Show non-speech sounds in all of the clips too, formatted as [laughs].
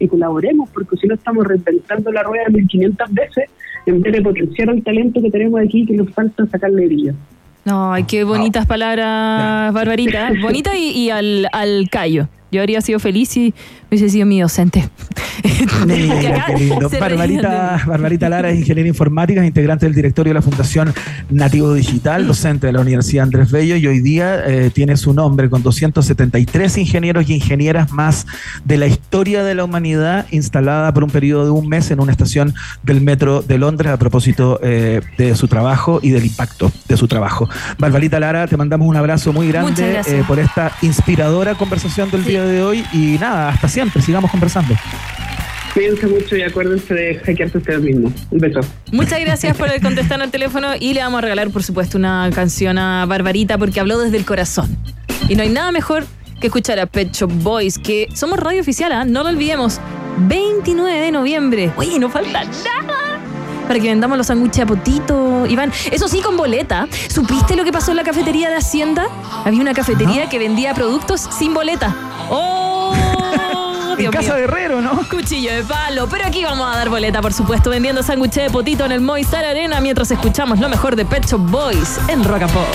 y colaboremos, porque si no estamos reinventando la rueda 1500 veces en vez de potenciar el talento que tenemos aquí que nos falta sacarle brillo. Ay, qué bonitas palabras, Barbarita. [laughs] Bonita y, y al, al callo. Yo habría sido feliz si hubiese sido mi docente. [laughs] Mira, [laughs] qué lindo. Barbarita, Barbarita Lara es ingeniera informática, integrante del directorio de la Fundación Nativo Digital, docente de la Universidad Andrés Bello y hoy día eh, tiene su nombre con 273 ingenieros y ingenieras más de la historia de la humanidad instalada por un periodo de un mes en una estación del metro de Londres a propósito eh, de su trabajo y del impacto de su trabajo. Barbarita Lara, te mandamos un abrazo muy grande eh, por esta inspiradora conversación del día de hoy y nada, hasta siempre, sigamos conversando. Cuídense mucho y acuérdense de hackearse ustedes mismos. Un beso. Muchas gracias por contestar al teléfono y le vamos a regalar, por supuesto, una canción a Barbarita porque habló desde el corazón. Y no hay nada mejor que escuchar a Pet Shop Boys, que somos radio oficial, ¿ah? no lo olvidemos. 29 de noviembre. Oye, no falta nada para que vendamos los sándwiches a potito. Iván, eso sí, con boleta. ¿Supiste lo que pasó en la cafetería de Hacienda? Había una cafetería que vendía productos sin boleta. [laughs] ¡Oh! en casa de Herrero, ¿no? Cuchillo de palo. Pero aquí vamos a dar boleta, por supuesto, vendiendo sándwiches de potito en el Moistar Arena mientras escuchamos lo mejor de Pet Shop Boys en Rock and Pop.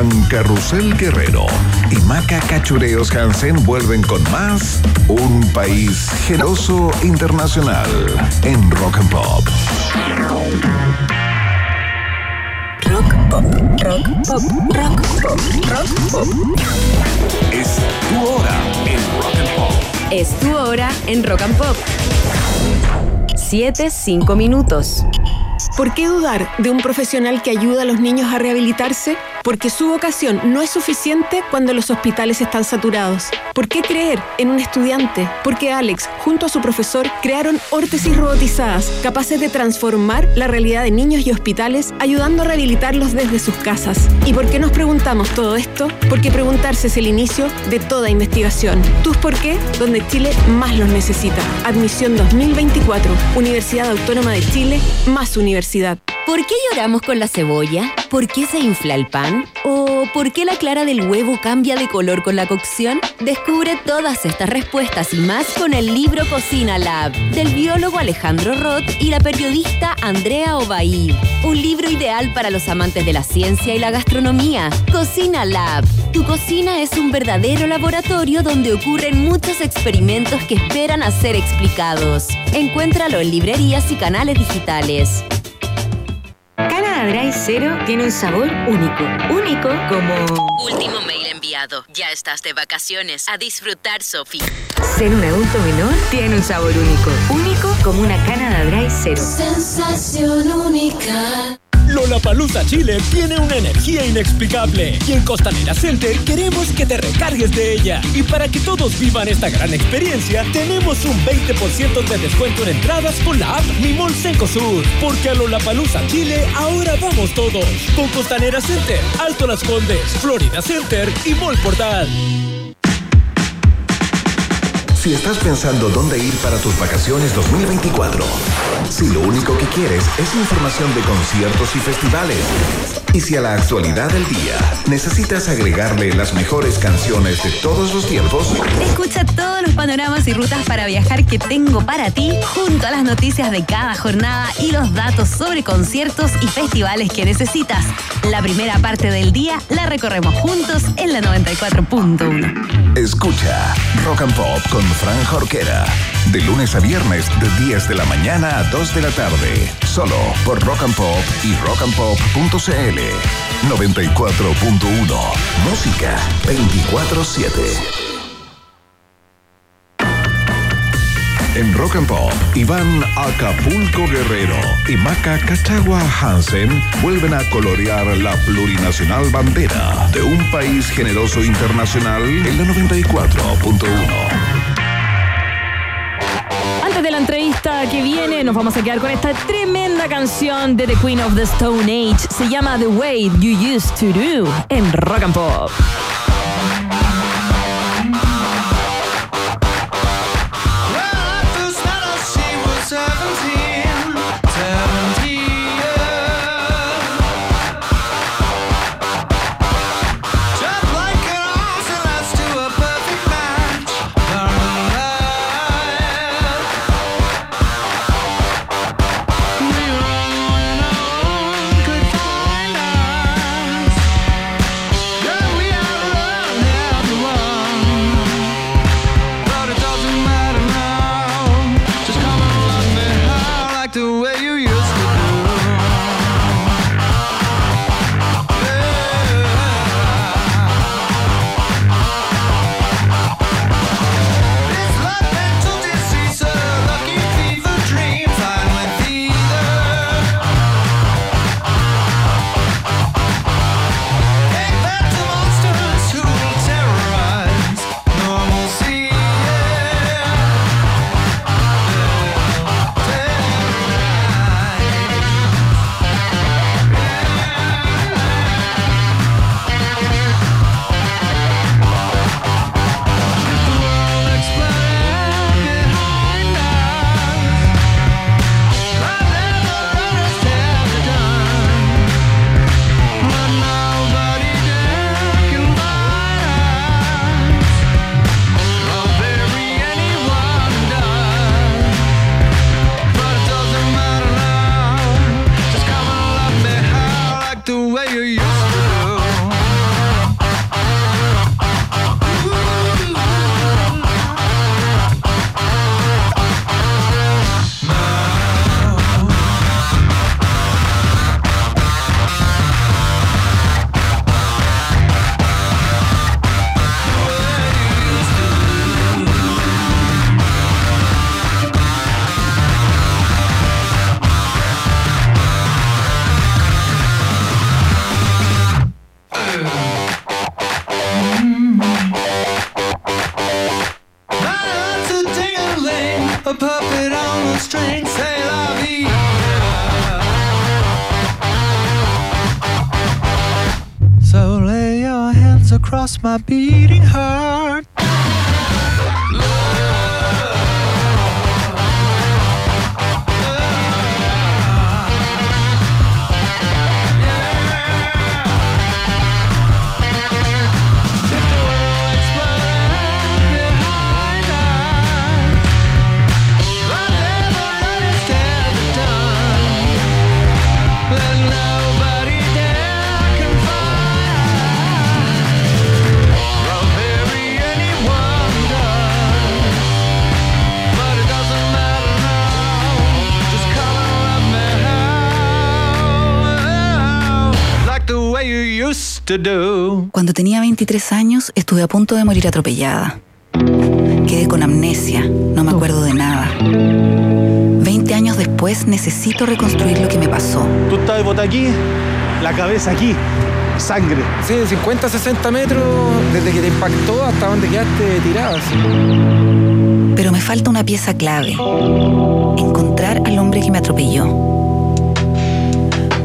Iván Carrusel Guerrero y Maca Cachureos Hansen vuelven con más Un País Generoso Internacional en Rock and Pop. Rock pop, rock pop, rock pop, rock pop. Es tu hora en Rock and Pop. Es tu hora en Rock and Pop. 7, 5 minutos. ¿Por qué dudar de un profesional que ayuda a los niños a rehabilitarse? Porque su vocación no es suficiente cuando los hospitales están saturados. ¿Por qué creer en un estudiante? Porque Alex, junto a su profesor, crearon órtesis robotizadas, capaces de transformar la realidad de niños y hospitales, ayudando a rehabilitarlos desde sus casas. ¿Y por qué nos preguntamos todo esto? Porque preguntarse es el inicio de toda investigación. ¿Tus por qué? Donde Chile más los necesita. Admisión 2024. Universidad Autónoma de Chile, más universidad. ¿Por qué lloramos con la cebolla? ¿Por qué se infla el pan? ¿O por qué la clara del huevo cambia de color con la cocción? Descubre todas estas respuestas y más con el libro Cocina Lab del biólogo Alejandro Roth y la periodista Andrea Obaid. Un libro ideal para los amantes de la ciencia y la gastronomía. Cocina Lab. Tu cocina es un verdadero laboratorio donde ocurren muchos experimentos que esperan a ser explicados. Encuéntralo en librerías y canales digitales. Canada Dry Cero tiene un sabor único. Único como Último mail enviado. Ya estás de vacaciones. A disfrutar, Sofi. ser un adulto menor tiene un sabor único. Único como una Canada Dry Cero. Sensación única. Lollapalooza Chile tiene una energía inexplicable y en Costanera Center queremos que te recargues de ella. Y para que todos vivan esta gran experiencia, tenemos un 20% de descuento en entradas con la app Mi Mall Cencosud. Porque a Lollapalooza Chile ahora vamos todos. Con Costanera Center, Alto Las Condes, Florida Center y Mall Portal. Si estás pensando dónde ir para tus vacaciones 2024, si lo único que quieres es información de conciertos y festivales, y si a la actualidad del día necesitas agregarle las mejores canciones de todos los tiempos, Escucha todos los panoramas y rutas para viajar que tengo para ti, junto a las noticias de cada jornada y los datos sobre conciertos y festivales que necesitas. La primera parte del día la recorremos juntos en la 94.1. escucha Rock and Pop con Fran Jorquera. De lunes a viernes de 10 de la mañana a 2 de la tarde. Solo por Rock and Pop y rockandpop.cl. 94.1. Música 24-7. En Rock and Pop, Iván Acapulco Guerrero y Maca Cachagua Hansen vuelven a colorear la plurinacional bandera de un país generoso internacional en la 94.1. Entrevista que viene, nos vamos a quedar con esta tremenda canción de The Queen of the Stone Age. Se llama The Way You Used to Do en Rock and Pop. my beat. To do. Cuando tenía 23 años estuve a punto de morir atropellada. Quedé con amnesia, no me acuerdo de nada. 20 años después necesito reconstruir lo que me pasó. Tú estás botada aquí, la cabeza aquí, sangre. Sí, de 50 a 60 metros desde que te impactó hasta donde quedaste tirada. así. Pero me falta una pieza clave. Encontrar al hombre que me atropelló.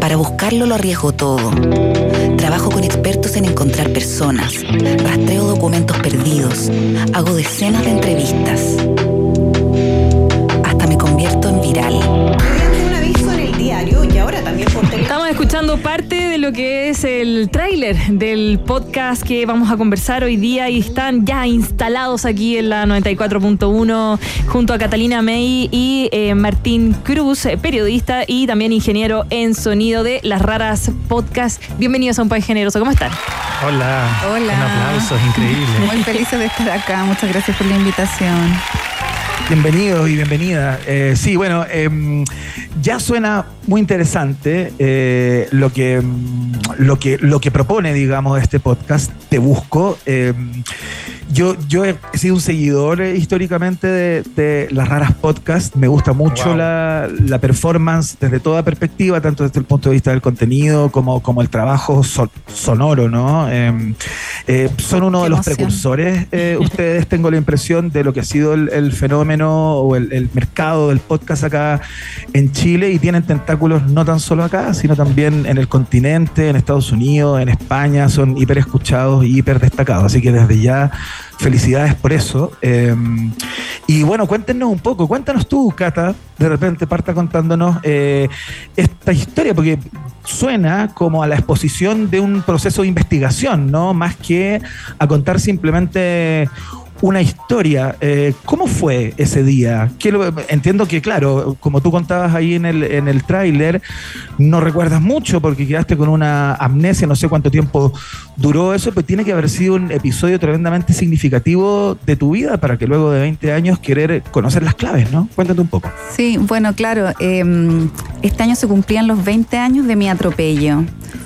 Para buscarlo lo arriesgo todo. Trabajo con expertos en encontrar personas. Rastreo documentos perdidos. Hago decenas de entrevistas. Hasta me convierto en viral. un aviso en el diario y ahora también por teléfono. Estamos escuchando parte lo que es el tráiler del podcast que vamos a conversar hoy día y están ya instalados aquí en la 94.1 junto a Catalina May y eh, Martín Cruz, eh, periodista y también ingeniero en sonido de Las Raras Podcast. Bienvenidos a Un País Generoso, ¿cómo están? Hola. Hola. Un aplauso, es increíble. Muy felices de estar acá. Muchas gracias por la invitación. Bienvenido y bienvenida. Eh, sí, bueno, em, ya suena muy interesante eh, lo, que, mm, lo, que, lo que propone, digamos, este podcast. Te busco. Em, yo, yo he sido un seguidor eh, históricamente de, de las raras podcasts. Me gusta mucho Wow. la, la performance desde toda perspectiva, tanto desde el punto de vista del contenido como, como el trabajo son- sonoro, ¿no? Em, eh, son uno Qué de los emoción. precursores, eh, [laughs] ustedes, tengo la impresión, de lo que ha sido el, el fenómeno o el, mercado del podcast acá en Chile y tienen tentáculos no tan solo acá, sino también en el continente, en Estados Unidos, en España, son hiper escuchados y hiper destacados. Así que desde ya, felicidades por eso. Eh, y bueno, cuéntenos un poco, cuéntanos tú, Cata, de repente parta contándonos eh, esta historia, porque suena como a la exposición de un proceso de investigación, ¿no? Más que a contar simplemente una historia. Eh, ¿Cómo fue ese día? ¿Qué lo- entiendo que, claro, como tú contabas ahí en el, en el tráiler, no recuerdas mucho porque quedaste con una amnesia, no sé cuánto tiempo duró eso, pero tiene que haber sido un episodio tremendamente significativo de tu vida para que luego de 20 años querer conocer las claves, ¿no? Cuéntate un poco. Sí, bueno, claro. eh, este año se cumplían los 20 años de mi atropello,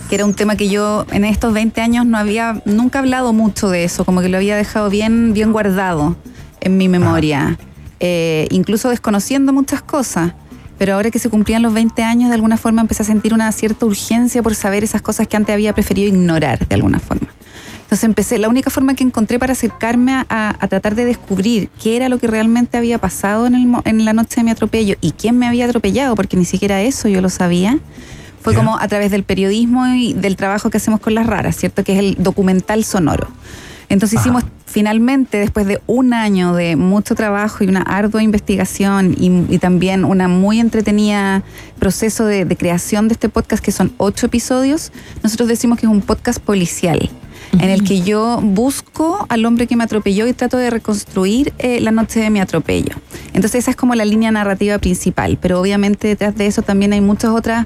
que era un tema que yo en estos 20 años no había nunca hablado mucho de eso, como que lo había dejado bien, bien guardado en mi memoria, eh, incluso desconociendo muchas cosas. Pero ahora que se cumplían los 20 años, de alguna forma empecé a sentir una cierta urgencia por saber esas cosas que antes había preferido ignorar, de alguna forma. Entonces empecé, la única forma que encontré para acercarme a, a tratar de descubrir qué era lo que realmente había pasado en, el en la noche de mi atropello y quién me había atropellado, porque ni siquiera eso yo lo sabía, fue como a través del periodismo y del trabajo que hacemos con las raras, ¿cierto? Que es el documental sonoro. Entonces hicimos finalmente, después de un año de mucho trabajo y una ardua investigación y, y también una muy entretenida proceso de, de creación de este podcast, que son ocho episodios, nosotros decimos que es un podcast policial. En el que yo busco al hombre que me atropelló y trato de reconstruir eh, la noche de mi atropello. Entonces esa es como la línea narrativa principal, pero obviamente detrás de eso también hay muchas otras,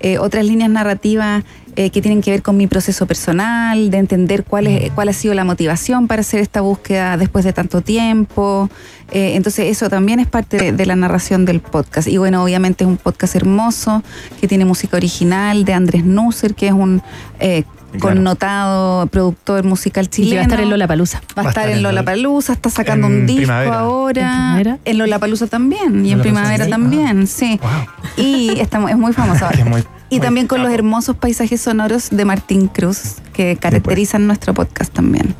eh, otras líneas narrativas eh, que tienen que ver con mi proceso personal, de entender cuál, es, cuál ha sido la motivación para hacer esta búsqueda después de tanto tiempo. Entonces eso también es parte de, la narración del podcast. Y bueno, obviamente es un podcast hermoso que tiene música original de Andrés Nusser, que es un... Claro. connotado productor musical Y chileno. que va a estar en Lollapalooza. Va a estar en Lollapalooza, está sacando un disco ahora. En Lollapalooza también. Y en primavera también, sí. Y está, es muy famoso. [laughs] Muy- y muy también con los hermosos paisajes sonoros de Martín Cruz, que caracterizan nuestro podcast también.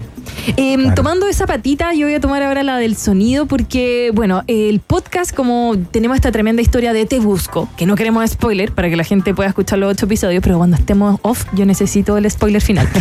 Eh, Tomando esa patita, yo voy a tomar ahora la del sonido porque, bueno, el podcast, como tenemos esta tremenda historia de Te Busco, que no queremos spoiler para que la gente pueda escuchar los ocho episodios, pero cuando estemos off, yo necesito el spoiler final. [laughs]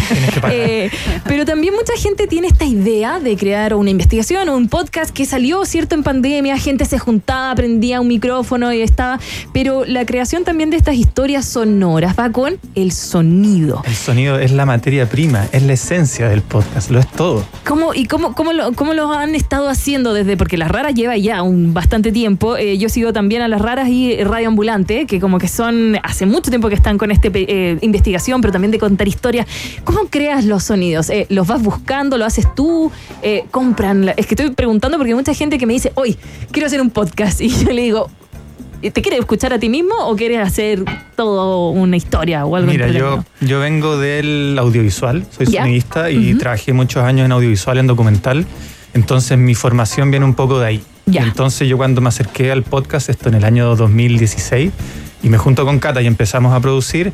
Eh, pero también mucha gente tiene esta idea de crear una investigación o un podcast que salió, ¿cierto? En pandemia, gente se juntaba, prendía un micrófono y estaba. Pero la creación también de estas historias sonoras va con el sonido. El sonido es la materia prima, es la esencia del podcast, lo es todo. ¿Cómo, ¿Y cómo, cómo, lo, cómo lo han estado haciendo desde? Porque Las Raras lleva ya un bastante tiempo. Eh, yo sigo también a Las Raras y Radio Ambulante, que como que son, hace mucho tiempo que están con esta investigación, pero también de contar historias. ¿Cómo creas los sonidos? Eh, ¿Los vas buscando? ¿Lo haces tú? Eh, ¿Compran? Es que estoy preguntando porque hay mucha gente que me dice, hoy quiero hacer un podcast. [laughs] Y yo le digo, ¿te quieres escuchar a ti mismo o quieres hacer todo una historia o algo Mira, yo, yo vengo del audiovisual, soy Ya. sonidista y trabajé muchos años en audiovisual, en documental, entonces mi formación viene un poco de ahí. Y entonces yo cuando me acerqué al podcast, esto en el año 2016, y me junto con Cata y empezamos a producir,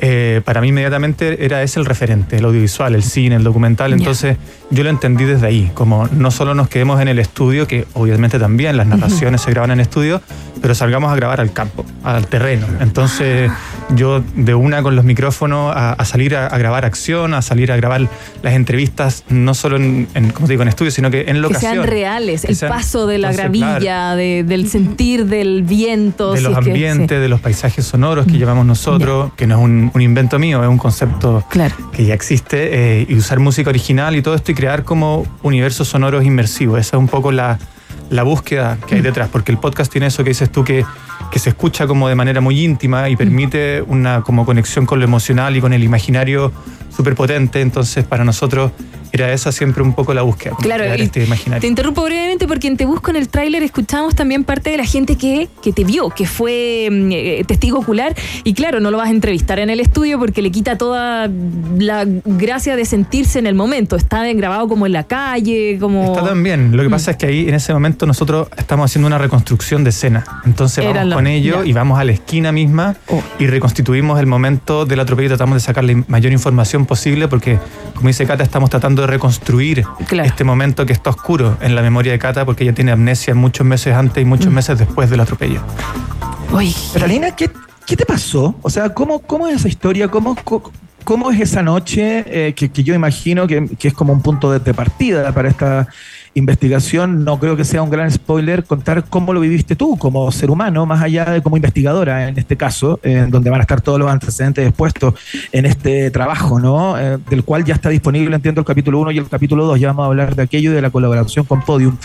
eh, para mí inmediatamente era ese el referente, el audiovisual, el cine, el documental. Entonces yo lo entendí desde ahí, como no solo nos quedemos en el estudio, que obviamente también las narraciones se graban en estudio, pero salgamos a grabar al campo, al terreno. Entonces yo de una con los micrófonos a, a salir a, a grabar acción, a salir a grabar las entrevistas, no solo en, en, como te digo, en estudio, sino que en que locación. sean reales, Que el sean- paso de la entonces, gravilla, claro, de- del sentir del viento. de si los es que- ambientes, sí. de los paisajes sonoros que llevamos nosotros, que no es un, un invento mío, es un concepto que ya existe, eh, y usar música original y todo esto y crear como universos sonoros inmersivos. Esa es un poco la, la búsqueda que hay detrás, porque el podcast tiene eso que dices tú que, que se escucha como de manera muy íntima y permite una como conexión con lo emocional y con el imaginario súper potente. Entonces, para nosotros era esa siempre un poco la búsqueda, Claro, este imaginario. Te interrumpo brevemente porque en Te Busco en el tráiler escuchamos también parte de la gente que, que te vio, que fue mm, eh, testigo ocular. Y claro, no lo vas a entrevistar en el estudio porque le quita toda la gracia de sentirse en el momento. Está grabado como en la calle, como... Está también. Mm. Lo que pasa es que ahí en ese momento nosotros estamos haciendo una reconstrucción de escena. Entonces Era vamos con ello. Oh. y vamos a la esquina misma y reconstituimos el momento del atropello y tratamos de sacar la mayor información posible porque, como dice Cata, estamos tratando de reconstruir este momento que está oscuro en la memoria de Cata porque ella tiene amnesia muchos meses antes y Mm. muchos meses después del atropello. Pero Alina, ¿qué, qué te pasó? O sea, ¿cómo, cómo es esa historia? ¿Cómo, cómo es esa noche eh, que, yo imagino que, es como un punto de, partida para esta investigación? No creo que sea un gran spoiler contar cómo lo viviste tú como ser humano, más allá de como investigadora en este caso, eh, en donde van a estar todos los antecedentes expuestos en este trabajo, ¿no? Eh, del cual ya está disponible, entiendo, el capítulo 1 y el capítulo 2. Ya vamos a hablar de aquello y de la colaboración con Podium.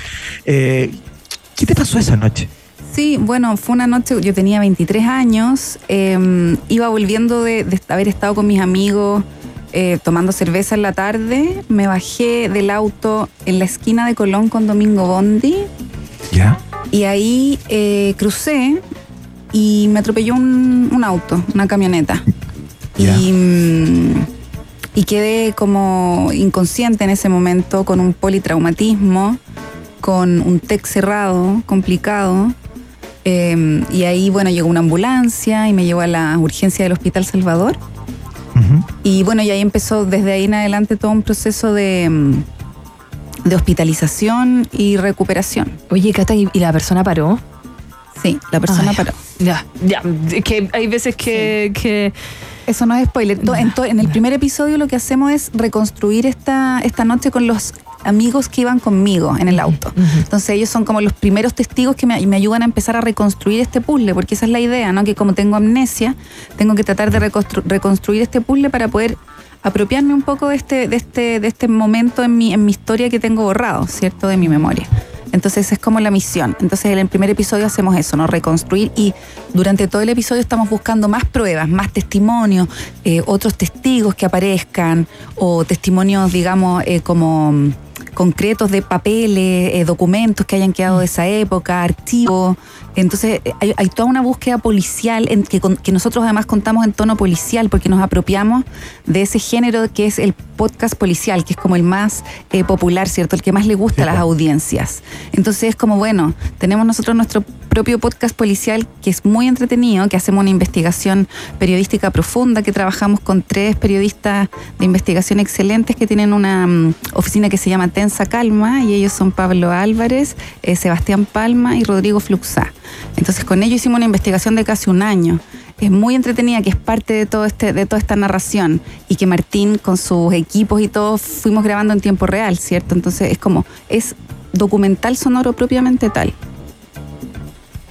¿Qué te pasó esa noche? Sí, bueno, fue una noche, yo tenía 23 años, eh, iba volviendo de, de haber estado con mis amigos eh, tomando cerveza en la tarde, me bajé del auto en la esquina de Colón con Domingo Bondi ¿Ya? y ahí eh, crucé y me atropelló un, un auto, una camioneta. Y, mm, y quedé como inconsciente en ese momento con un politraumatismo, con un TEC cerrado, complicado. Eh, y ahí, bueno, llegó una ambulancia y me llevó a la urgencia del Hospital Salvador. Y bueno, y ahí empezó desde ahí en adelante todo un proceso de, mm, de hospitalización y recuperación. Oye, Cata, ¿y, y la persona paró? Sí, la persona Ay, paró. Ya, ya. Es que hay veces que. que Eso no es spoiler. To- En, to- en el primer episodio lo que hacemos es reconstruir esta, esta noche con los amigos que iban conmigo en el auto. Entonces ellos son como los primeros testigos que me, me ayudan a empezar a reconstruir este puzzle, porque esa es la idea, ¿no? Que como tengo amnesia, tengo que tratar de reconstru- reconstruir este puzzle para poder apropiarme un poco de este, de este, de este momento en mi, en mi historia que tengo borrado, ¿cierto? De mi memoria. Entonces esa es como la misión. Entonces en el primer episodio hacemos eso, ¿no? Reconstruir y durante todo el episodio estamos buscando más pruebas, más testimonios, eh, otros testigos que aparezcan o testimonios, digamos, eh, como concretos de papeles, eh, documentos que hayan quedado de esa época, archivos. Entonces eh, hay, hay toda una búsqueda policial en que, con- que nosotros además contamos en tono policial porque nos apropiamos de ese género que es el podcast policial, que es como el más eh, popular, ¿cierto? El que más le gusta a las audiencias. Entonces es como, bueno, tenemos nosotros nuestro propio podcast policial que es muy entretenido, que hacemos una investigación periodística profunda, que trabajamos con tres periodistas de investigación excelentes que tienen una mm, oficina que se llama Tensa Calma y ellos son Pablo Álvarez, eh, Sebastián Palma y Rodrigo Fluxá. Entonces con ellos hicimos una investigación de casi un año. Es muy entretenida, que es parte de todo este, de toda esta narración, y que Martín con sus equipos y todo fuimos grabando en tiempo real, ¿cierto? Entonces es como, es documental sonoro propiamente tal.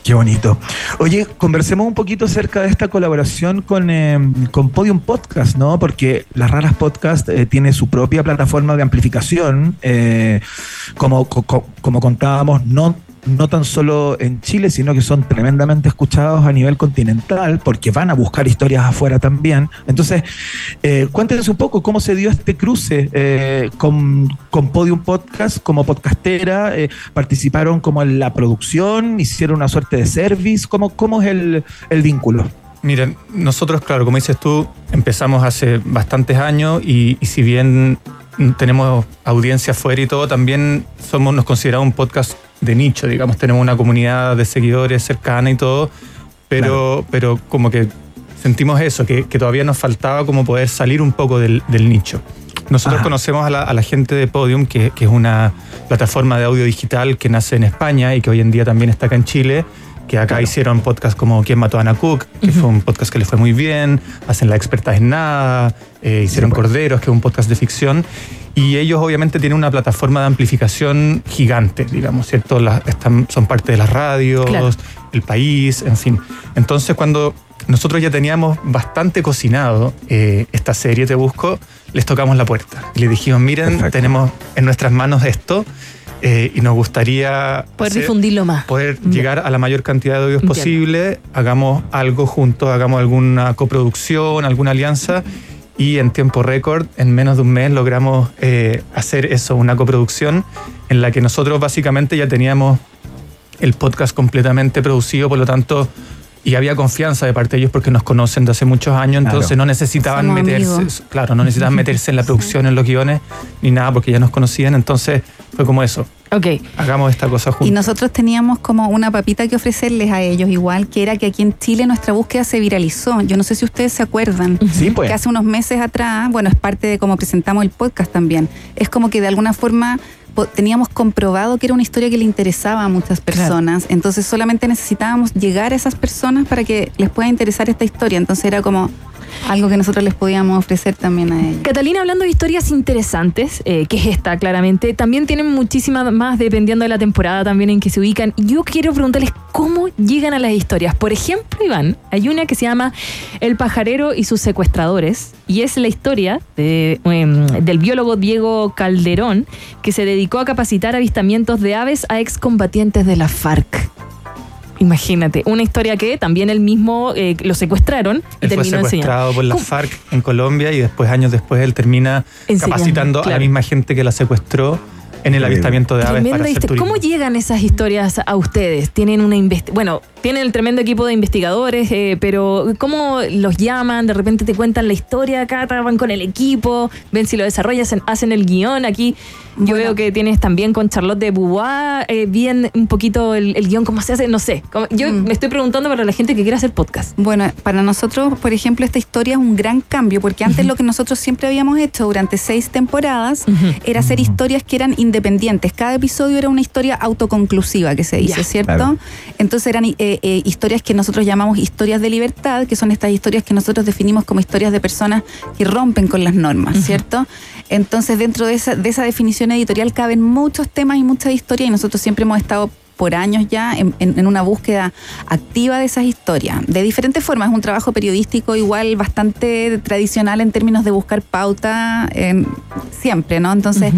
Qué bonito. Oye, conversemos un poquito acerca de esta colaboración con, eh, con Podium Podcast, ¿no? Porque Las Raras Podcast eh, tiene su propia plataforma de amplificación. eh, como, co- co- como contábamos, no, no tan solo en Chile, sino que son tremendamente escuchados a nivel continental, porque van a buscar historias afuera también. Entonces, eh, cuéntenos un poco cómo se dio este cruce eh, con, con Podium Podcast como podcastera. eh, participaron como en la producción, hicieron una suerte de service. ¿Cómo, cómo es el, el vínculo? Miren, nosotros, claro, como dices tú, empezamos hace bastantes años y, y si bien tenemos audiencia afuera y todo, también somos, nos consideramos un podcast de nicho, digamos, tenemos una comunidad de seguidores cercana y todo, pero, pero como que sentimos eso, que, que todavía nos faltaba como poder salir un poco del, del nicho. Nosotros Ajá. conocemos a la, a la gente de Podium, que, que es una plataforma de audio digital que nace en España y que hoy en día también está acá en Chile, que acá hicieron podcasts como ¿Quién mató a Ana Cook? que fue un podcast que le fue muy bien, hacen La experta en nada, eh, hicieron Corderos, que es un podcast de ficción, y ellos obviamente tienen una plataforma de amplificación gigante, digamos, ¿cierto? Las- están, son parte de las radios, Claro. el país, en fin. Entonces cuando nosotros ya teníamos bastante cocinado eh, esta serie, Te Busco, les tocamos la puerta y les dijimos, miren, tenemos en nuestras manos esto eh, y nos gustaría Poder hacer- difundirlo más. poder llegar a la mayor cantidad de Entiendo. posible, hagamos algo juntos, hagamos alguna coproducción, alguna alianza y en tiempo récord, en menos de un mes, logramos eh, hacer eso, una coproducción en la que nosotros básicamente ya teníamos el podcast completamente producido, por lo tanto, y había confianza de parte de ellos porque nos conocen de hace muchos años, Claro. entonces no necesitaban Somos meterse, amigos. claro, no necesitaban [laughs] meterse en la producción, en los guiones, ni nada, porque ya nos conocían, entonces fue como eso, Ok. hagamos esta cosa juntos. Y nosotros teníamos como una papita que ofrecerles a ellos igual, que era que aquí en Chile nuestra búsqueda se viralizó. Yo no sé si ustedes se acuerdan. Sí, pues. Que hace unos meses atrás, bueno, es parte de cómo presentamos el podcast también. Es como que de alguna forma teníamos comprobado que era una historia que le interesaba a muchas personas. Entonces solamente necesitábamos llegar a esas personas para que les pueda interesar esta historia. Entonces era como algo que nosotros les podíamos ofrecer también a ellos. Catalina, hablando de historias interesantes, eh, que es esta claramente, también tienen muchísimas más dependiendo de la temporada también en que se ubican. Yo quiero preguntarles cómo llegan a las historias. Por ejemplo, Iván, hay una que se llama El pajarero y sus secuestradores. Y es la historia de, em, del biólogo Diego Calderón, que se dedicó a capacitar avistamientos de aves a excombatientes de la FARC. Imagínate, una historia que también él mismo eh, lo secuestraron y Él fue terminó enseñando. secuestrado por la ¿Cómo? FARC en Colombia y después, años después, él termina Enseñando, capacitando a la misma gente que la secuestró en el avistamiento de aves para hacer. ¿Cómo llegan esas historias a ustedes? Tienen una bueno, tienen el tremendo equipo de investigadores, eh, pero ¿cómo los llaman? De repente te cuentan la historia acá, van con el equipo, ven si lo desarrollan, hacen, el guion aquí. Yo veo que tienes también con Charlotte de Beauvoir, eh, bien un poquito el, el guion, cómo se hace, no sé. Cómo- Yo Mm. me estoy preguntando para la gente que quiera hacer podcast. Bueno, para nosotros, por ejemplo, esta historia es un gran cambio, porque antes lo que nosotros siempre habíamos hecho durante seis temporadas era hacer historias que eran independientes. Cada episodio era una historia autoconclusiva, que se dice, ¿cierto? claro. Entonces eran eh, eh, historias que nosotros llamamos historias de libertad, que son estas historias que nosotros definimos como historias de personas que rompen con las normas, ¿cierto? Entonces, dentro de esa, de esa definición editorial caben muchos temas y muchas historias, y nosotros siempre hemos estado por años ya en, en- en una búsqueda activa de esas historias, de diferentes formas. Es un trabajo periodístico igual bastante tradicional en términos de buscar pauta en- siempre, ¿no? Entonces,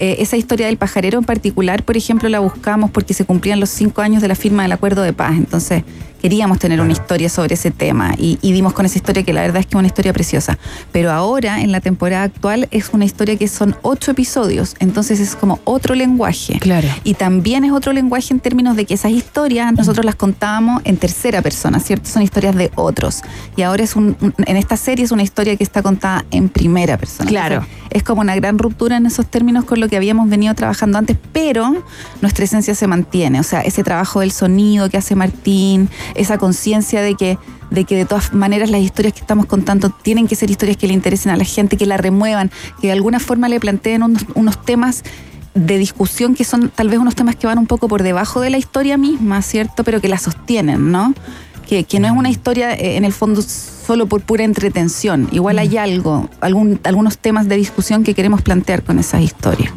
eh, esa historia del pajarero en particular, por ejemplo, la buscamos porque se cumplían los cinco años de la firma del acuerdo de paz. Entonces, queríamos tener una historia sobre ese tema y, y dimos con esa historia que la verdad es que es una historia preciosa. Pero ahora, en la temporada actual, es una historia que son ocho episodios, entonces es como otro lenguaje. Claro. Y también es otro lenguaje en términos de que esas historias nosotros las contábamos en tercera persona, ¿cierto? Son historias de otros. Y ahora es un, un- en esta serie es una historia que está contada en primera persona. Claro. Entonces, es como una gran ruptura en esos términos con lo que habíamos venido trabajando antes, pero nuestra esencia se mantiene. O sea, ese trabajo del sonido que hace Martín, esa conciencia de que de que de todas maneras las historias que estamos contando tienen que ser historias que le interesen a la gente, que la remuevan, que de alguna forma le planteen unos, unos temas de discusión que son tal vez unos temas que van un poco por debajo de la historia misma, ¿cierto? Pero que la sostienen, ¿no? Que, que no es una historia eh, en el fondo solo por pura entretención. Igual hay algo, algún, algunos temas de discusión que queremos plantear con esas historias.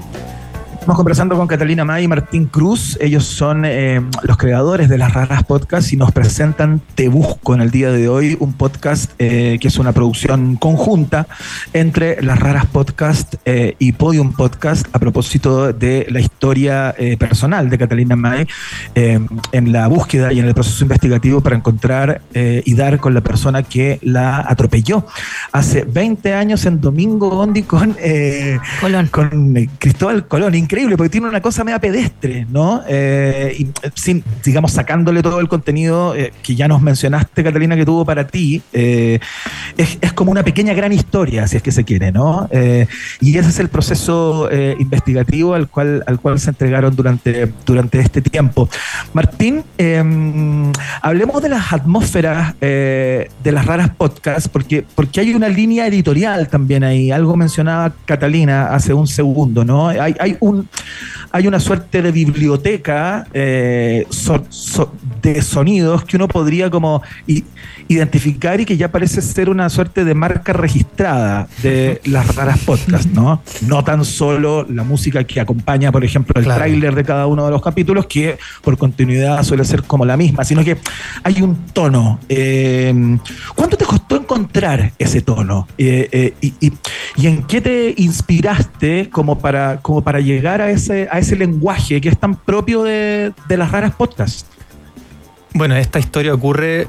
Estamos conversando con Catalina May y Martín Cruz. Ellos son eh, los creadores de las Raras Podcast y nos presentan Te Busco en el día de hoy, un podcast eh, que es una producción conjunta entre las Raras Podcast eh, y Podium Podcast a propósito de la historia eh, personal de Catalina May eh, en la búsqueda y en el proceso investigativo para encontrar eh, y dar con la persona que la atropelló hace 20 años en Domingo Gondi con, eh, con Cristóbal Colón. Increíble, porque tiene una cosa media pedestre, ¿no? Eh, y, eh, sin, digamos, sacándole todo el contenido eh, que ya nos mencionaste, Catalina, que tuvo para ti, es, como una pequeña gran historia, si es que se quiere, ¿no? Y ese es el proceso investigativo al cual, al cual se entregaron durante, durante este tiempo. Martín, eh, hablemos de las atmósferas de las raras podcasts, porque, porque hay una línea editorial también ahí. Algo mencionaba Catalina hace un segundo, ¿no? Hay, hay, un, hay una suerte de biblioteca eh, so- so- de sonidos que uno podría como identificar y que ya parece ser una suerte de marca registrada de las raras podcasts, ¿no? No tan solo la música que acompaña, por ejemplo, el tráiler de cada uno de los capítulos, que por continuidad suele ser como la misma, sino que hay un tono. Eh, ¿Cuánto te costó encontrar ese tono? Eh, eh, y, y- y en qué te inspiraste como para, como para llegar a ese, a ese lenguaje que es tan propio de, de las raras podcasts? Bueno, esta historia ocurre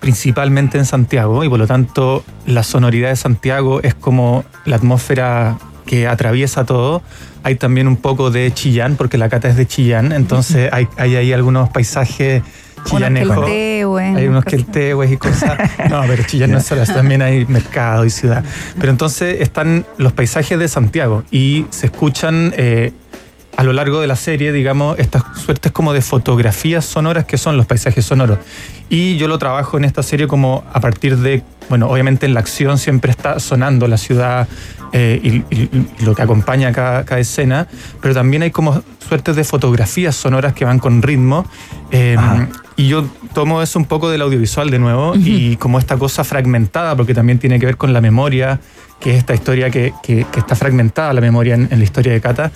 principalmente en Santiago y por lo tanto la sonoridad de Santiago es como la atmósfera que atraviesa todo. Hay también un poco de Chillán, porque la cata es de Chillán, entonces [laughs] hay, hay ahí algunos paisajes chillanejos. queltehues, Hay unos queltehues y cosas. No, pero Chillán no es solo, eso, también hay mercado y ciudad. Pero entonces están los paisajes de Santiago y se escuchan eh, a lo largo de la serie, digamos, estas suertes como de fotografías sonoras que son los paisajes sonoros. Y yo lo trabajo en esta serie como a partir de, bueno, obviamente en la acción siempre está sonando la ciudad eh, y, y- y lo que acompaña cada, cada escena, pero también hay como suertes de fotografías sonoras que van con ritmo. eh, y yo tomo eso un poco del audiovisual de nuevo y como esta cosa fragmentada, porque también tiene que ver con la memoria, que es esta historia que, que- que está fragmentada, la memoria en, en la historia de Cata.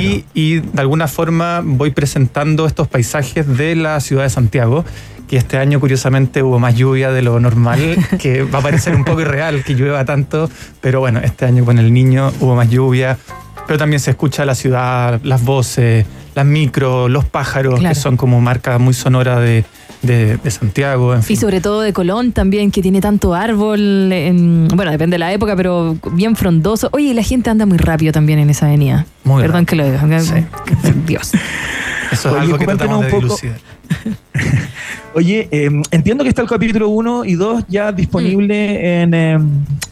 Y, y de alguna forma voy presentando estos paisajes de la ciudad de Santiago, que este año curiosamente hubo más lluvia de lo normal, [laughs] que va a parecer un poco irreal que llueva tanto, pero bueno, este año con el niño hubo más lluvia, pero también se escucha la ciudad, las voces, las micros, los pájaros, Claro. que son como marca muy sonora de, de- de Santiago. en fin. Y sobre todo de Colón también, que tiene tanto árbol. en- bueno, depende de la época, pero bien frondoso. Oye, y la gente anda muy rápido también en esa avenida. Muy Perdón que lo diga. [laughs] Dios. Eso es Oye, algo que tratamos un de poco-. [laughs] Oye, eh, entiendo que está el capítulo 1 y 2 ya disponible en, eh,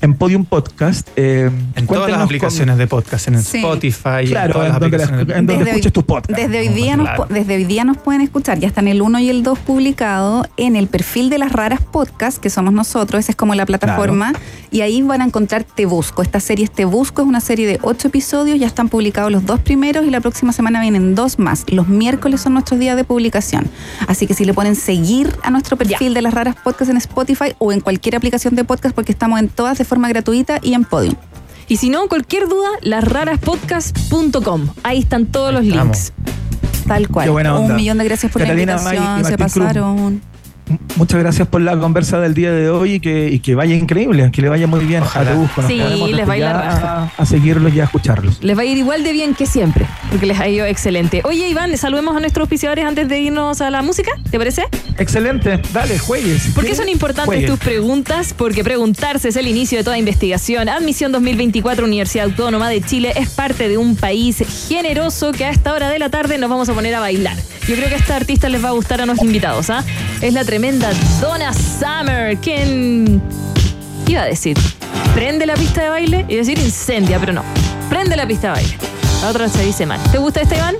en Podium Podcast. eh, En todas las aplicaciones de podcast, en Sí. Spotify, Claro, en todas en las donde la- aplicaciones de en donde Desde hoy- escuches tu podcast. Desde hoy, día nos, Claro. desde hoy día nos pueden escuchar. Ya están el 1 y el 2 publicados en el perfil de las raras podcast, que somos nosotros. Esa es como la plataforma. Y ahí van a encontrar Te Busco. Esta serie es Te Busco, es una serie de 8 episodios. Ya están publicados los dos primeros y la próxima semana vienen dos más. Los miércoles son nuestros días de publicación. Así que si le ponen seguir a nuestro perfil de las raras podcast en Spotify o en cualquier aplicación de podcast, porque estamos en todas de forma gratuita y en Podium. Y si no, cualquier duda, lasraraspodcast.com. Ahí están todos los links. Tal cual. Qué buena onda. Un millón de gracias por Catalina la May y invitación. Se Cruz. Muchas gracias por la conversa del día de hoy y que, y que vaya increíble, que le vaya muy bien. A Te Busco. Nos Sí, les va a ir la ya raja. a, a seguirlos y a escucharlos. Les va a ir igual de bien que siempre. porque les ha ido excelente. Oye, Iván, saludemos a nuestros auspiciadores antes de irnos a la música, ¿te parece? Excelente, dale, juegues. ¿Por qué son importantes tus preguntas? Porque preguntarse es el inicio de toda investigación. Admisión 2024 Universidad Autónoma de Chile es parte de un país generoso que a esta hora de la tarde nos vamos a poner a bailar. Yo creo que a esta artista les va a gustar a los invitados, ¿ah? Es la tremenda Donna Summer, quien iba a decir, prende la pista de baile y decir incendia, pero no. Prende la pista de baile. La otra se dice mal. ¿Te gusta este, Iván?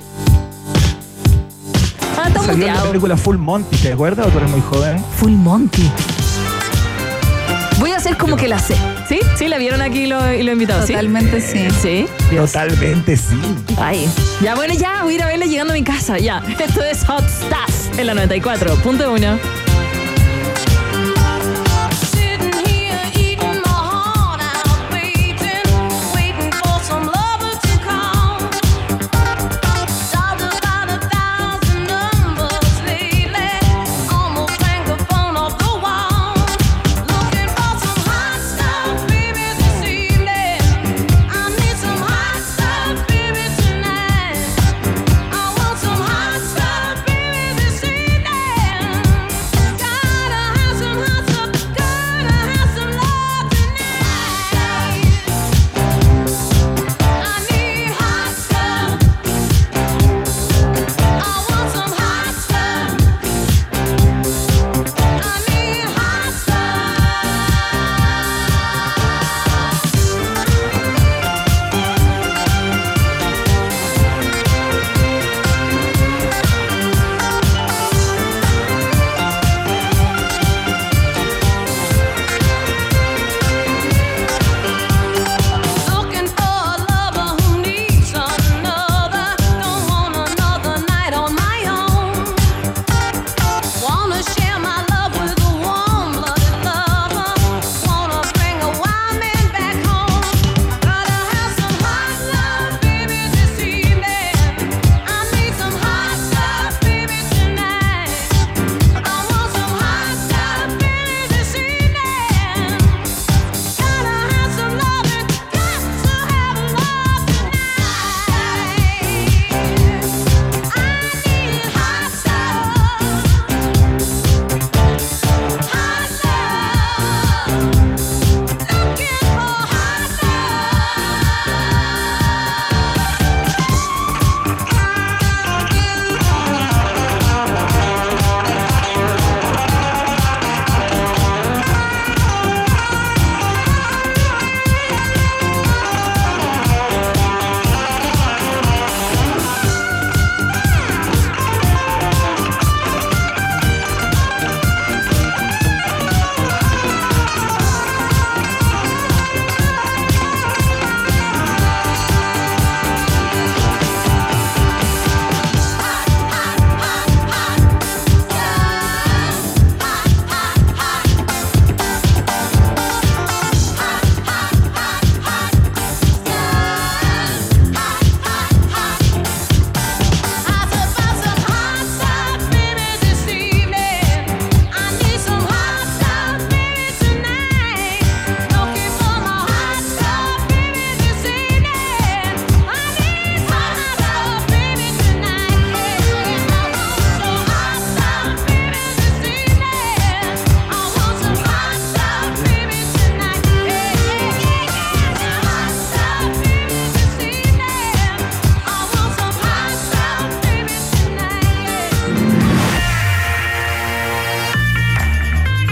Ah, está Salió en la película Full Monty, ¿te acuerdas? ¿O tú eres muy joven? Full Monty. Voy a hacer como que la sé. ¿Sí? ¿Sí? ¿La vieron aquí lo- y los invitados? ¿sí? Totalmente sí. Sí. Totalmente sí. Ay. Ya, bueno, ya voy a ir a verla llegando a mi casa. Ya. Esto es Hot Stuff en la 94.1.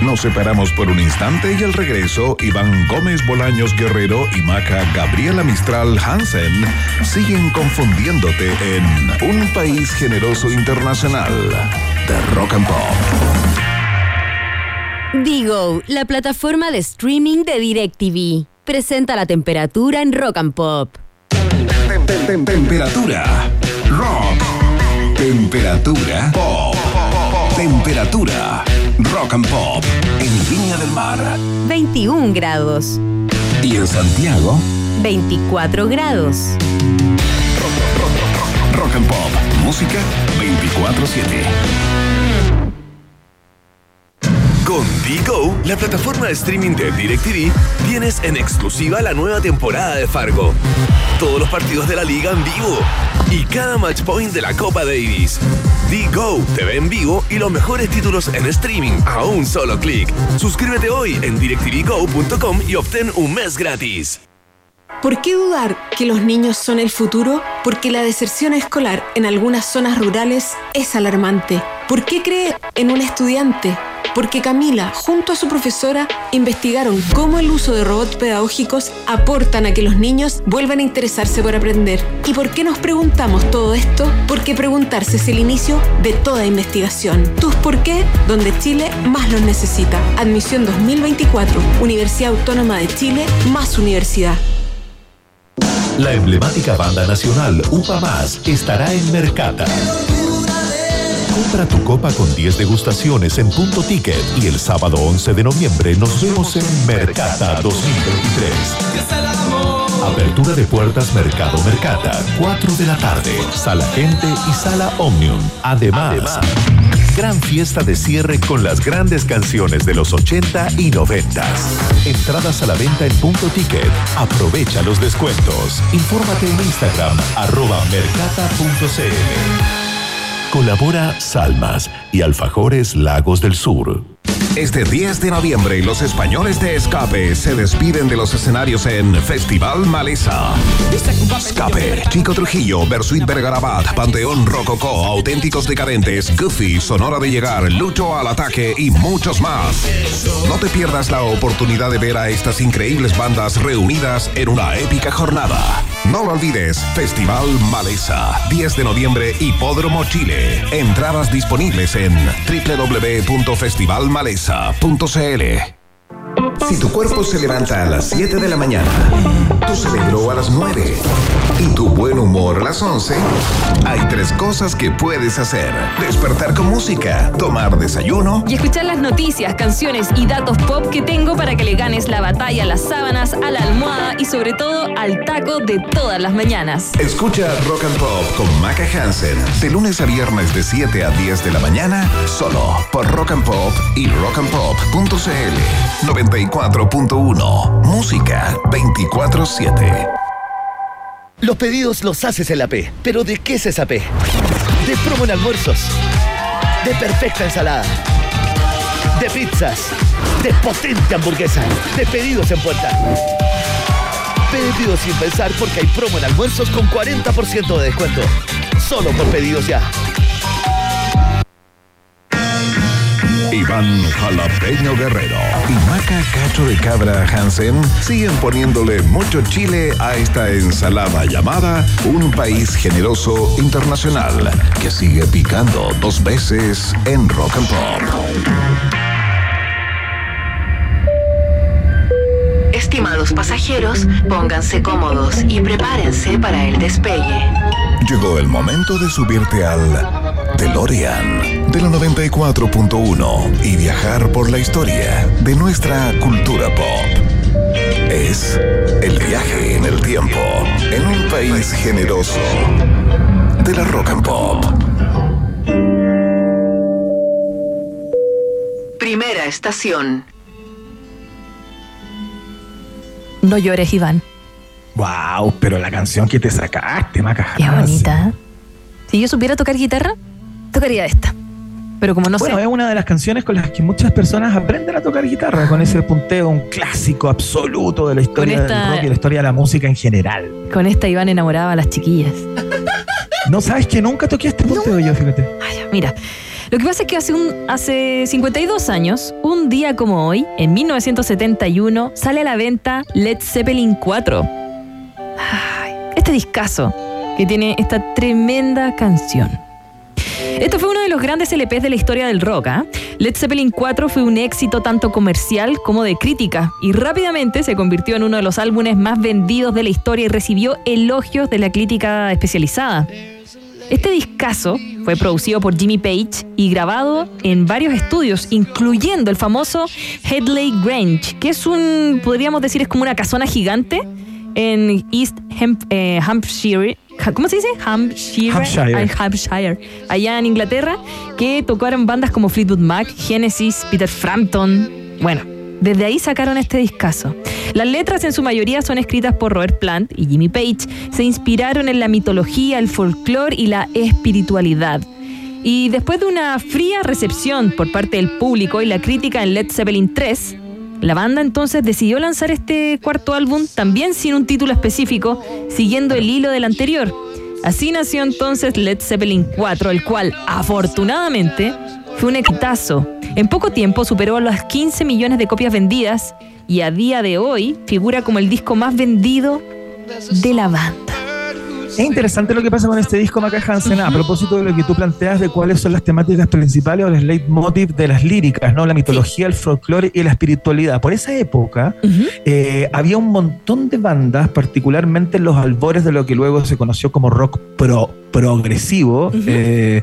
Nos separamos por un instante y al regreso, Iván Gómez Bolaños Guerrero y Maca Gabriela Mistral Hansen siguen confundiéndote en Un País Generoso Internacional de Rock and Pop. Digo, la plataforma de streaming de DirecTV. Presenta la temperatura en Rock and Pop. Temperatura rock. Temperatura pop. Temperatura rock and pop en Viña del Mar 21 grados. y en Santiago 24 grados. rock and pop. Música 24/7. Con Digo, la plataforma de streaming de DirecTV, tienes en exclusiva la nueva temporada de Fargo. Todos los partidos de la liga en vivo y cada match point de la Copa Davis. Digo te ve en vivo y los mejores títulos en streaming a un solo clic. Suscríbete hoy en directvgo.com y obtén un mes gratis. ¿Por qué dudar que los niños son el futuro? Porque la deserción escolar en algunas zonas rurales es alarmante. ¿Por qué creer en un estudiante? Porque Camila, junto a su profesora, investigaron cómo el uso de robots pedagógicos aportan a que los niños vuelvan a interesarse por aprender. ¿Y por qué nos preguntamos todo esto? Porque preguntarse es el inicio de toda investigación. Tus por qué, donde Chile más los necesita. Admisión 2024, Universidad Autónoma de Chile, más universidad. La emblemática banda nacional UPA Más estará en Mercata. Compra tu copa con 10 degustaciones en punto ticket y el sábado 11 de noviembre nos vemos en Mercata 2023. Apertura de puertas Mercado Mercata, 4 de la tarde, Sala Gente y Sala Omnium. Además, gran fiesta de cierre con las grandes canciones de los 80 y 90. Entradas a la venta en punto ticket. Aprovecha los descuentos. Infórmate en Instagram, arroba mercata.cl. Colabora Salmas y Alfajores Lagos del Sur. Este 10 de noviembre, los españoles de Escape se despiden de los escenarios en Festival Maleza. Escape, Chico Trujillo, Bersuit Vergarabat, Panteón Rococó, Auténticos Decadentes, Goofy, Sonora de Llegar, Lucho al Ataque y muchos más. No te pierdas la oportunidad de ver a estas increíbles bandas reunidas en una épica jornada. No lo olvides, Festival Maleza, 10 de noviembre, Hipódromo Chile. Entradas disponibles en www.festivalmaleza.cl. Si tu cuerpo se levanta a las 7 de la mañana, tu cerebro a las 9 y tu buen humor a las 11, hay tres cosas que puedes hacer. Despertar con música, tomar desayuno Y escuchar las noticias, canciones y datos pop que tengo para que le ganes la batalla a las sábanas, a la almohada y sobre todo al taco de todas las mañanas. Escucha Rock and Pop con Maca Hansen de lunes a viernes de 7 a 10 de la mañana solo por Rock and Pop y rockandpop.cl 94.1 Música 24/7 Los pedidos los haces en la P. ¿Pero de qué es esa P? De promo en almuerzos. De perfecta ensalada. De pizzas. De potente hamburguesa. De pedidos en puerta. Pedidos sin pensar porque hay promo en almuerzos con 40% de descuento. Solo por pedidos ya. Iván Jalapeño Guerrero y Maca Cacho de Cabra Hansen siguen poniéndole mucho chile a esta ensalada llamada Un País Generoso Internacional que sigue picando dos veces en Rock and Pop. Estimados pasajeros, pónganse cómodos y prepárense para el despegue. Llegó el momento de subirte al DeLorean de la 94.1 y viajar por la historia de nuestra cultura pop. Es el viaje en el tiempo en un país generoso de la rock and pop. Primera estación. No llores, Iván. Wow, pero la canción que te sacaste, Maca. Qué bonita. Si yo supiera tocar guitarra, tocaría esta. Pero como no bueno, sé. es una de las canciones con las que muchas personas aprenden a tocar guitarra, con ese punteo, un clásico absoluto de la historia esta- del rock y la historia de la música en general. Con esta Iván enamoraba a las chiquillas. No sabes que nunca toqué este punteo yo, fíjate. Mira, lo que pasa es que hace, un, hace 52 años, un día como hoy, en 1971, sale a la venta Led Zeppelin 4. Ay, este discazo que tiene esta tremenda canción. Esto fue uno de los grandes LPs de la historia del rock. ¿ah? Led Zeppelin 4 fue un éxito tanto comercial como de crítica y rápidamente se convirtió en uno de los álbumes más vendidos de la historia y recibió elogios de la crítica especializada. Este discazo fue producido por Jimmy Page y grabado en varios estudios, incluyendo el famoso Headley Grange, que es un, podríamos decir, es como una casona gigante en East eh, Hampshire. ¿Cómo se dice? Hampshire. Hampshire. Allá en Inglaterra, que tocaron bandas como Fleetwood Mac, Genesis, Peter Frampton. Bueno, desde ahí sacaron este discazo. Las letras en su mayoría son escritas por Robert Plant y Jimmy Page. Se inspiraron en la mitología, el folclore y la espiritualidad. Y después de una fría recepción por parte del público y la crítica en Led Zeppelin 3, la banda entonces decidió lanzar este cuarto álbum también sin un título específico, siguiendo el hilo del anterior. Así nació entonces Led Zeppelin 4, el cual, afortunadamente, fue un exitazo. En poco tiempo superó las 15 millones de copias vendidas y a día de hoy figura como el disco más vendido de la banda. Es interesante lo que pasa con este disco Maca Hansen, a propósito de lo que tú planteas de cuáles son las temáticas principales o los leitmotiv de las líricas, ¿no? La mitología, el folclore y la espiritualidad. Por esa época eh, había un montón de bandas, particularmente en los albores de lo que luego se conoció como rock pro- progresivo. eh,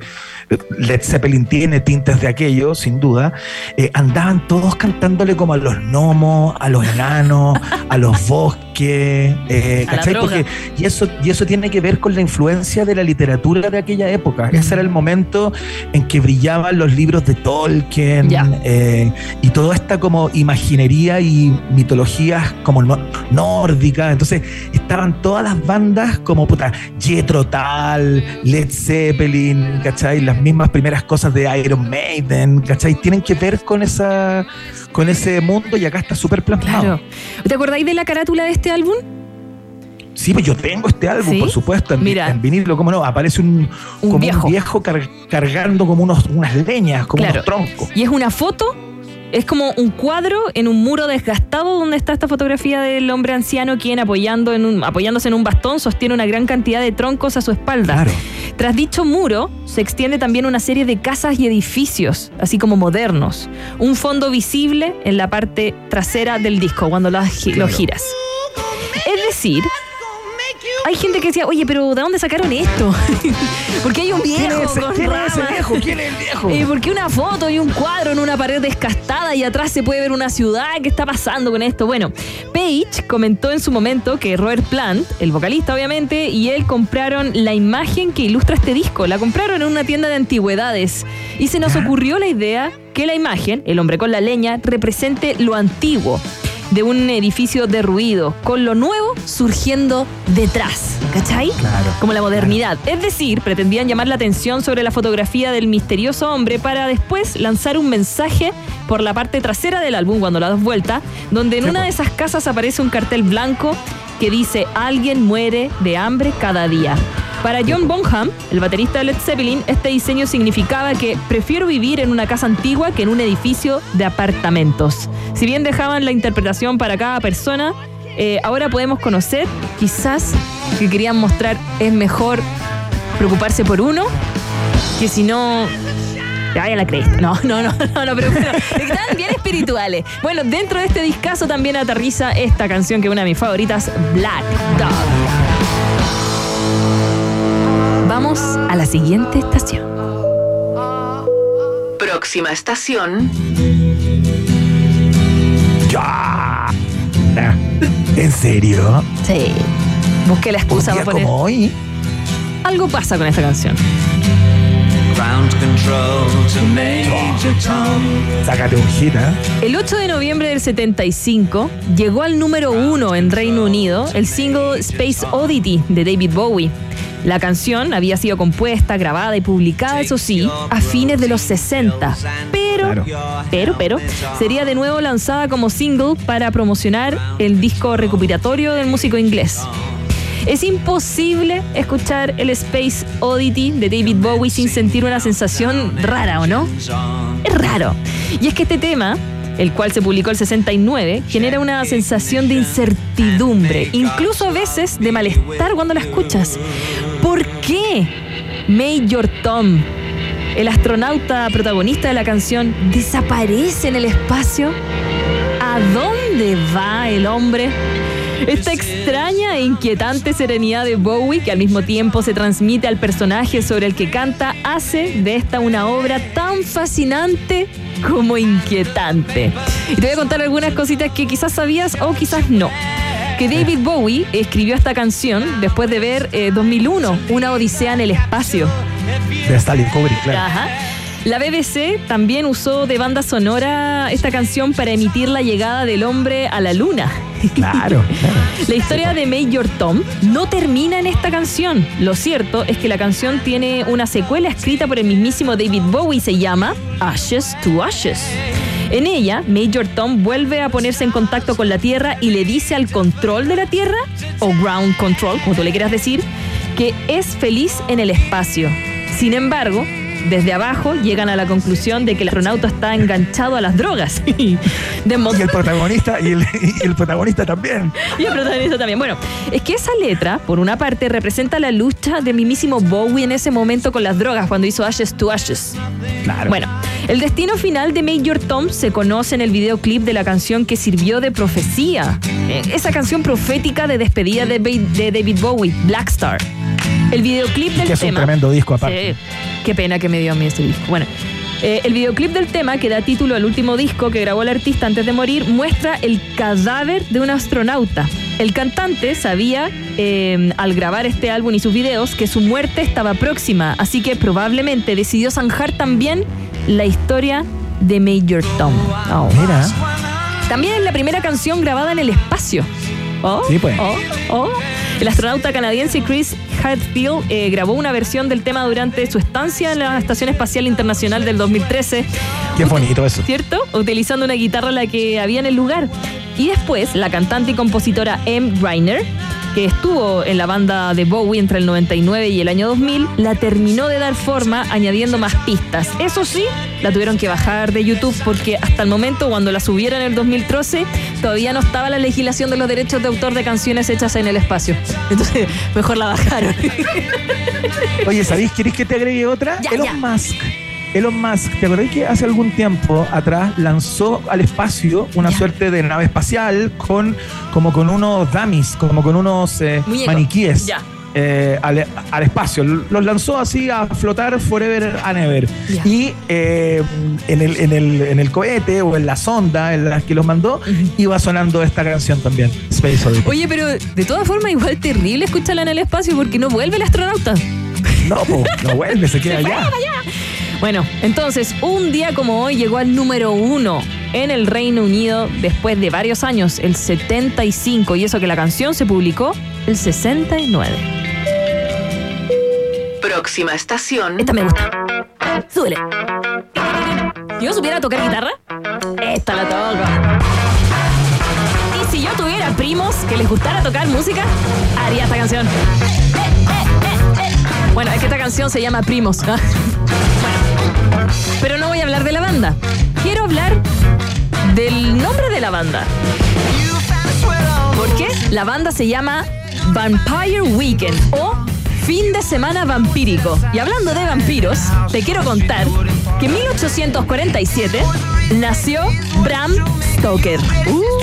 Led Zeppelin tiene tintes de aquello, sin duda. eh, andaban todos cantándole como a los gnomos, a los enanos, a los bosques. eh, A la ¿cachai? droga. Porque y eso, y eso tiene que ver con la influencia de la literatura de aquella época. Ese era el momento en que brillaban los libros de Tolkien eh, y toda esta como imaginería y mitologías como nórdicas. Entonces estaban todas las bandas como puta, Jethro Tull, Led Zeppelin, ¿cachai? Las mismas primeras cosas de Iron Maiden, ¿cachai? Tienen que ver con esa con ese mundo y acá está súper. Claro. ¿Te acordáis de la carátula de este álbum? Sí, pues yo tengo este álbum, ¿Sí? por supuesto, en, Mira. en vinilo, ¿cómo no? Aparece un, Un como viejo. un viejo car- cargando como unos, unas leñas, como Claro. unos troncos. Y es una foto, es como un cuadro en un muro desgastado donde está esta fotografía del hombre anciano quien apoyando en un, apoyándose en un bastón sostiene una gran cantidad de troncos a su espalda. Tras dicho muro se extiende también una serie de casas y edificios, así como modernos. Un fondo visible en la parte trasera del disco cuando lo giras. Es decir, hay gente que decía, oye, pero ¿de dónde sacaron esto? [laughs] Porque hay un viejo ¿Quién es con quién es ese ramas. viejo? ¿Quién es el viejo? Eh, porque una foto y un cuadro en una pared descastada y atrás se puede ver una ciudad. ¿Qué está pasando con esto? Bueno, Page comentó en su momento que Robert Plant, el vocalista obviamente, y él compraron la imagen que ilustra este disco. La compraron en una tienda de antigüedades. Y se nos ocurrió la idea que la imagen, el hombre con la leña, represente lo antiguo de un edificio derruido, con lo nuevo surgiendo detrás. ¿Cachai? Claro. Como la modernidad. Es decir, pretendían llamar la atención sobre la fotografía del misterioso hombre para después lanzar un mensaje por la parte trasera del álbum cuando la das vuelta, donde en una de esas casas aparece un cartel blanco que dice alguien muere de hambre cada día. Para John Bonham, el baterista de Led Zeppelin, este diseño significaba que prefiero vivir en una casa antigua que en un edificio de apartamentos. Si bien dejaban la interpretación para cada persona, eh, ahora podemos conocer quizás que querían mostrar es mejor preocuparse por uno que si no te vaya a la cresta. No, no, no, no, no pero bueno, están bien espirituales. Bueno, dentro de este discazo también aterriza esta canción que es una de mis favoritas, Black Dog. Vamos a la siguiente estación. Próxima estación. ¡Ya! ¿En serio? Sí. Busqué la excusa para poner. como hoy. Algo pasa con esta canción. Sácate un hit, ¿eh? El 8 de noviembre del 75 llegó al número uno en Reino Unido el single Space Oddity de David Bowie. La canción había sido compuesta, grabada y publicada, eso sí, a fines de los 60. Pero, pero, pero, sería de nuevo lanzada como single para promocionar el disco recopilatorio del músico inglés. Es imposible escuchar el Space Oddity de David Bowie sin sentir una sensación rara, ¿o no? Es raro. Y es que este tema, el cual se publicó el 69, genera una sensación de incertidumbre, incluso a veces de malestar cuando la escuchas. ¿Por qué Major Tom, el astronauta protagonista de la canción, desaparece en el espacio? ¿A dónde va el hombre? Esta extraña e inquietante serenidad de Bowie, que al mismo tiempo se transmite al personaje sobre el que canta, hace de esta una obra tan fascinante como inquietante. Y te voy a contar algunas cositas que quizás sabías o quizás no. que David Bowie escribió esta canción después de ver eh, 2001, Una Odisea en el Espacio. De Stanley Kubrick, claro. Ajá. La BBC también usó de banda sonora esta canción para emitir la llegada del hombre a la luna. Claro, [laughs] claro. La historia de Major Tom no termina en esta canción. Lo cierto es que la canción tiene una secuela escrita por el mismísimo David Bowie y se llama Ashes to Ashes. En ella, Major Tom vuelve a ponerse en contacto con la Tierra y le dice al control de la Tierra, o ground control, como tú le quieras decir, que es feliz en el espacio. Sin embargo, desde abajo llegan a la conclusión de que el astronauta está enganchado a las drogas. [laughs] Y el protagonista, y el, y el protagonista también. [laughs] y el protagonista también. Bueno, es que esa letra, por una parte, representa la lucha de mismísimo Bowie en ese momento con las drogas, cuando hizo Ashes to Ashes. Claro. Bueno, el destino final de Major Tom se conoce en el videoclip de la canción que sirvió de profecía. Eh, Esa canción profética de despedida de David Bowie, Black Star. El videoclip del Que es un tema. tremendo disco aparte. Sí, qué pena que me dio a mí este disco. Bueno. eh, el videoclip del tema, que da título al último disco que grabó el artista antes de morir, muestra el cadáver de un astronauta. El cantante sabía, eh, al grabar este álbum y sus videos, que su muerte estaba próxima, así que probablemente decidió zanjar también la historia de Major Tom. Oh. Mira. También es la primera canción grabada en el espacio. Oh, Sí, pues. oh, oh. El astronauta canadiense Chris Hadfield eh, grabó una versión del tema durante su estancia en la Estación Espacial Internacional del 2013. Qué bonito eso. ¿Cierto? Utilizando una guitarra la que había en el lugar. Y después, la cantante y compositora M. Reiner, que estuvo en la banda de Bowie entre el 99 y el año 2000, la terminó de dar forma añadiendo más pistas. Eso sí, la tuvieron que bajar de YouTube porque hasta el momento, cuando la subieron en el 2013, todavía no estaba la legislación de los derechos de autor de canciones hechas en el espacio. [laughs] Entonces, mejor la bajaron. [laughs] Oye, ¿sabéis? ¿Queréis que te agregue otra? Ya, Elon ya. Musk. Elon Musk, ¿te acordás que hace algún tiempo atrás lanzó al espacio una suerte de nave espacial con como con unos dummies, como con unos eh, maniquíes? Ya. eh, al, al espacio. Los lanzó así a flotar forever and ever. Y eh, en, el, en, el, en el cohete o en la sonda en la que los mandó, iba sonando esta canción también, Space Oddity. Oye, pero de todas formas, igual terrible escucharla en el espacio porque no vuelve el astronauta. No, po, no vuelve, se queda Se allá. Bueno, entonces, un día como hoy llegó al número uno en el Reino Unido después de varios años, el 75, y eso que la canción se publicó el 69. Próxima estación. Esta me gusta. Súbele. Si yo supiera tocar guitarra, esta la toco. Y si yo tuviera primos que les gustara tocar música, haría esta canción. Eh, eh, eh, eh. Bueno, es que esta canción se llama Primos. Bueno, pero no voy a hablar de la banda. Quiero hablar del nombre de la banda. ¿Por qué? La banda se llama Vampire Weekend o Fin de Semana Vampírico. Y hablando de vampiros, te quiero contar que en 1847 nació Bram Stoker. Uh.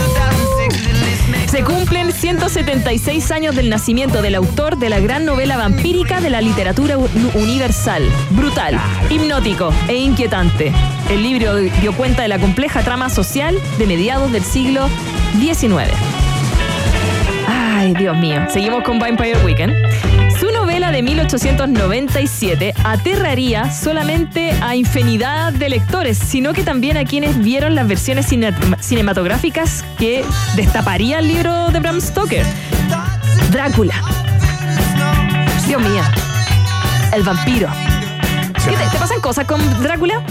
Se cumplen 176 años del nacimiento del autor de la gran novela vampírica de la literatura universal. Brutal, hipnótico e inquietante. El libro dio cuenta de la compleja trama social de mediados del siglo XIX. Ay, Dios mío. Seguimos con Vampire Weekend. De 1897 aterraría solamente a infinidad de lectores, sino que también a quienes vieron las versiones cine- cinematográficas que destaparía el libro de Bram Stoker. Drácula. Dios mío. El vampiro. ¿Qué te pasan cosas con Drácula?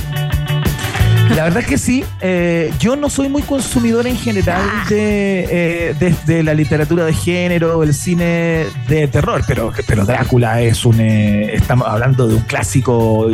La verdad es que sí. Eh, yo no soy muy consumidor en general de, eh, de, de la literatura de género, el cine de terror, pero, pero Drácula es un. eh, estamos hablando de un clásico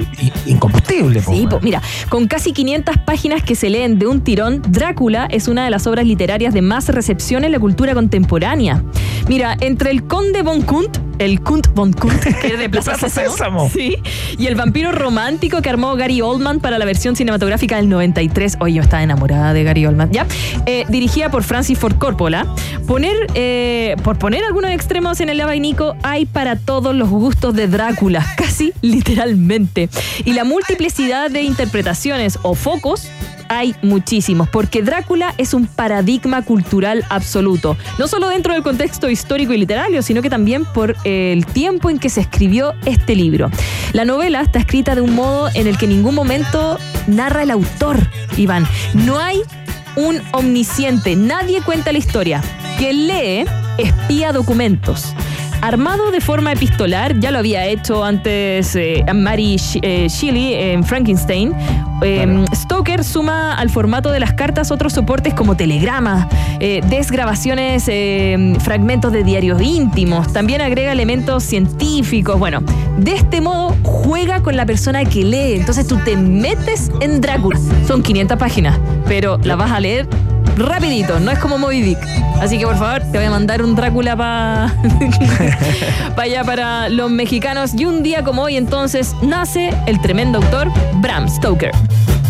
incombustible. Sí, po, mira, con casi 500 páginas que se leen de un tirón, Drácula es una de las obras literarias de más recepción en la cultura contemporánea. Mira, entre el conde von Kunt, el Kunt von Kunt, [laughs] que es de Plaza Plaza Sésamo, Sésamo. sí, y el vampiro romántico que armó Gary Oldman para la versión cinematográfica del 93. Oye, yo estaba enamorada de Gary Oldman, ¿ya? Eh, dirigida por Francis Ford Coppola. Poner, eh, por poner algunos extremos en el abanico, hay para todos los gustos de Drácula, [laughs] casi literalmente. Y la multiplicidad de interpretaciones o focos hay muchísimos, porque Drácula es un paradigma cultural absoluto, no solo dentro del contexto histórico y literario, sino que también por el tiempo en que se escribió este libro. La novela está escrita de un modo en el que en ningún momento narra el autor, Iván. No hay un omnisciente, nadie cuenta la historia. Quien lee espía documentos. Armado de forma epistolar, ya lo había hecho antes eh, Mary eh, Shelley en Frankenstein. Eh, Stoker suma al formato de las cartas otros soportes como telegramas, eh, desgrabaciones, fragmentos de diarios íntimos. También agrega elementos científicos. Bueno, de este modo juega con la persona que lee. Entonces tú te metes en Drácula. Son 500 páginas, pero la vas a leer rapidito, no es como Moby Dick. Así que por favor, te voy a mandar un Drácula para [laughs] allá para los mexicanos. Y un día como hoy entonces nace el tremendo autor Bram Stoker.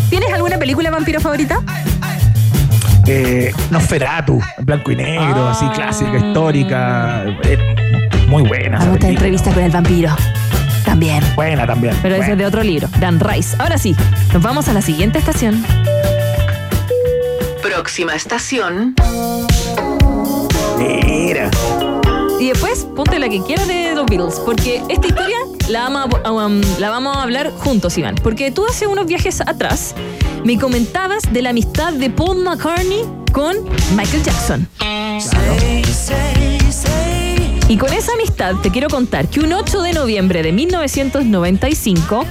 ¿Tienes alguna película vampiro favorita? Eh, Nosferatu, en blanco y negro, así clásica, histórica. eh, muy buena. Vamos a entrevista con el vampiro. También. Buena también. Pero ese es de otro libro, Dan Rice. Ahora sí, nos vamos a la siguiente estación. Próxima estación. Mira. Y después, ponte la que quieras de los Beatles, porque esta historia la vamos, a, um, la vamos a hablar juntos, Iván. Porque tú hace unos viajes atrás me comentabas de la amistad de Paul McCartney con Michael Jackson. Y con esa amistad te quiero contar que un 8 de noviembre de 1995,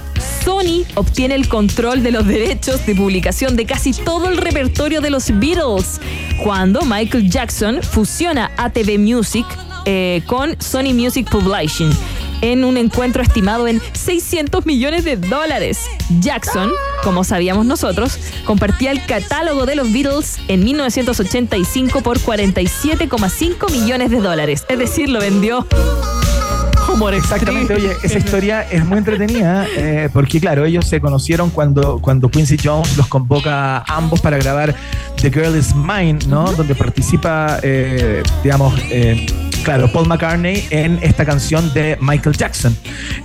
Sony obtiene el control de los derechos de publicación de casi todo el repertorio de los Beatles, cuando Michael Jackson fusiona ATV Music eh, con Sony Music Publishing en un encuentro estimado en 600 millones de dólares. Jackson, como sabíamos nosotros, compartía el catálogo de los Beatles en 1985 por 47,5 millones de dólares. Es decir, lo vendió como Exactamente, oye, esa historia es muy entretenida eh, porque, claro, ellos se conocieron cuando, cuando Quincy Jones los convoca a ambos para grabar The Girl Is Mine, ¿no? Donde participa, eh, digamos, eh, claro, Paul McCartney en esta canción de Michael Jackson.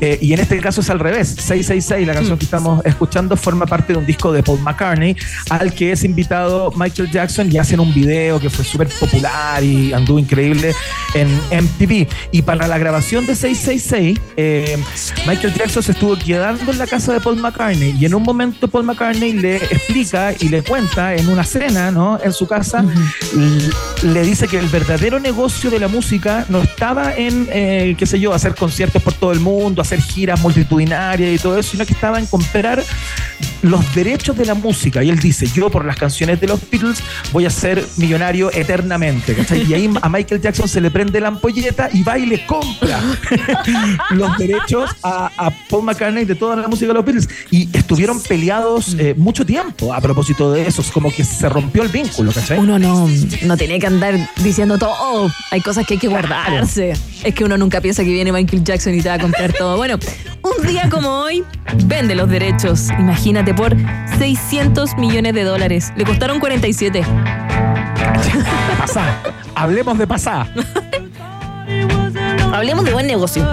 Eh, y en este caso es al revés. 666, la canción que estamos escuchando, forma parte de un disco de Paul McCartney al que es invitado Michael Jackson y hacen un video que fue súper popular y anduvo increíble en MTV. Y para la grabación de 666, eh, Michael Jackson se estuvo quedando en la casa de Paul McCartney y en un momento Paul McCartney le explica y le cuenta en una cena, ¿no? En su casa, le dice que el verdadero negocio de la música no estaba en, eh, qué sé yo, hacer conciertos por todo el mundo, hacer giras multitudinarias y todo eso, sino que estaba en comprar los derechos de la música. Y él dice, yo por las canciones de los Beatles voy a ser millonario eternamente. ¿cachai? Y ahí a Michael Jackson se le prende la ampolleta y va y le compra [laughs] los derechos a, Paul McCartney de toda la música de los Beatles. Y estuvieron peleados eh, mucho tiempo a propósito de eso. Es como que se rompió el vínculo, ¿cachai? Uno no, no tiene que andar diciendo todo. "Oh, hay cosas que hay que guardarse. Es que uno nunca piensa que viene Michael Jackson y te va a comprar [laughs] todo. Bueno, un día como hoy, vende los derechos. Imagínate, por 600 millones de dólares. Le costaron 47. Pasá. Hablemos de pasá. [laughs] Hablemos de buen negocio.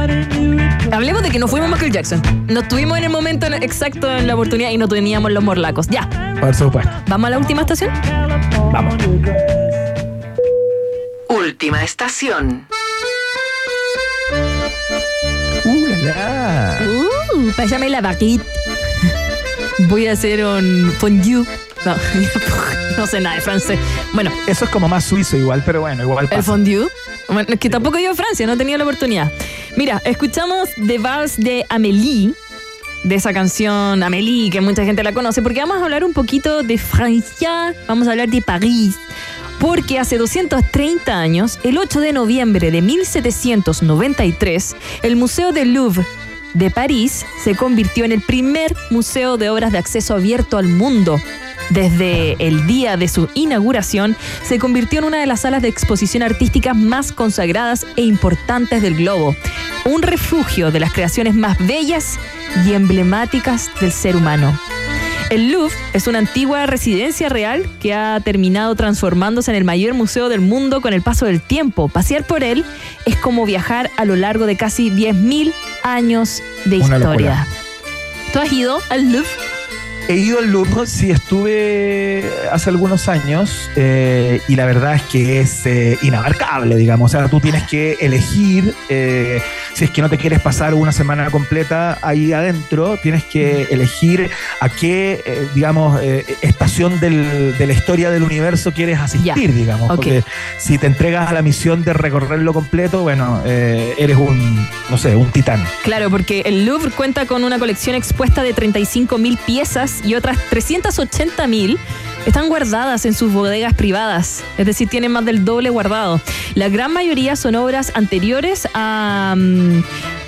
Hablemos de que no fuimos Michael Jackson. Nos tuvimos en el momento exacto en la oportunidad y no teníamos los morlacos. Ya. Por supuesto. ¿Vamos a la última estación? Vamos. Última estación. Uh, la, la. Uh, pásame la baguette. Voy a hacer un fondue. No, [laughs] no sé nada de francés. Bueno, Eso es como más suizo igual, pero bueno, igual el pasa. fondue. Bueno, es que tampoco ido a Francia, no he tenido la oportunidad. Mira, escuchamos The Vals de Amélie, de esa canción Amélie, que mucha gente la conoce, porque vamos a hablar un poquito de Francia, vamos a hablar de París. Porque hace 230 años, el 8 de noviembre de 1793, el Museo del Louvre de París se convirtió en el primer museo de obras de acceso abierto al mundo. Desde el día de su inauguración, se convirtió en una de las salas de exposición artísticas más consagradas e importantes del globo, un refugio de las creaciones más bellas y emblemáticas del ser humano. El Louvre es una antigua residencia real que ha terminado transformándose en el mayor museo del mundo con el paso del tiempo. Pasear por él es como viajar a lo largo de casi 10.000 años de Una historia. locura. ¿Tú has ido al Louvre? He ido al Louvre, sí, estuve hace algunos años eh, y la verdad es que es eh, inabarcable, digamos. O sea, tú tienes que elegir, eh, si es que no te quieres pasar una semana completa ahí adentro, tienes que elegir a qué, eh, digamos, eh, estación del- de la historia del universo quieres asistir, digamos. Porque si te entregas a la misión de recorrerlo completo, bueno, eh, eres un, no sé, un titán. Claro, porque el Louvre cuenta con una colección expuesta de 35.000 piezas y otras 380.000 están guardadas en sus bodegas privadas, es decir, tienen más del doble guardado. La gran mayoría son obras anteriores a, mm,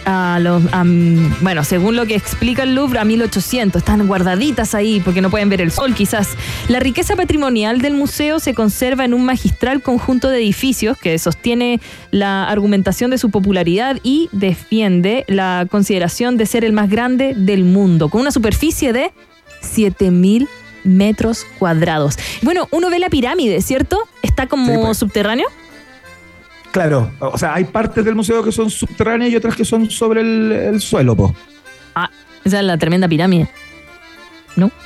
a los, mm, bueno, según lo que explica el Louvre, a 1800, están guardaditas ahí porque no pueden ver el sol quizás. La riqueza patrimonial del museo se conserva en un magistral conjunto de edificios que sostiene la argumentación de su popularidad y defiende la consideración de ser el más grande del mundo, con una superficie de 7000 metros cuadrados. Bueno, uno ve la pirámide, ¿cierto? Está como Sí, pues. subterráneo. Claro, o sea, hay partes del museo que son subterráneas y otras que son sobre el, el suelo, po. Ah, esa es la tremenda pirámide.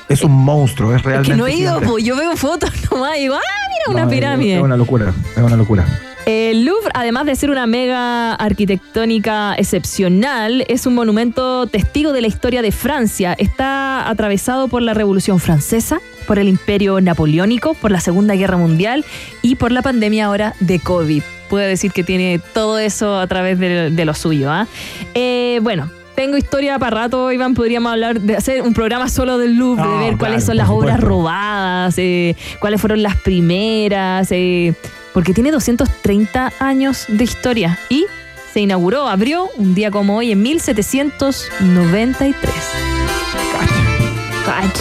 Es un monstruo, es Es realmente. que no he ido, pues yo veo fotos [laughs] nomás y digo, ah, mira, No, una pirámide. Es una locura, es una locura. El Louvre, además de ser una mega arquitectónica excepcional, es un monumento testigo de la historia de Francia. Está atravesado por la Revolución Francesa, por el Imperio Napoleónico, por la Segunda Guerra Mundial y por la pandemia ahora de COVID. Puedo decir que tiene todo eso a través de, de lo suyo. ¿ah? Eh, bueno. Tengo historia para rato, Iván. Podríamos hablar de hacer un programa solo del Louvre, de ver claro, cuáles son las obras robadas, eh, cuáles fueron las primeras, eh, porque tiene 230 años de historia y se inauguró, abrió un día como hoy en 1793. Cach.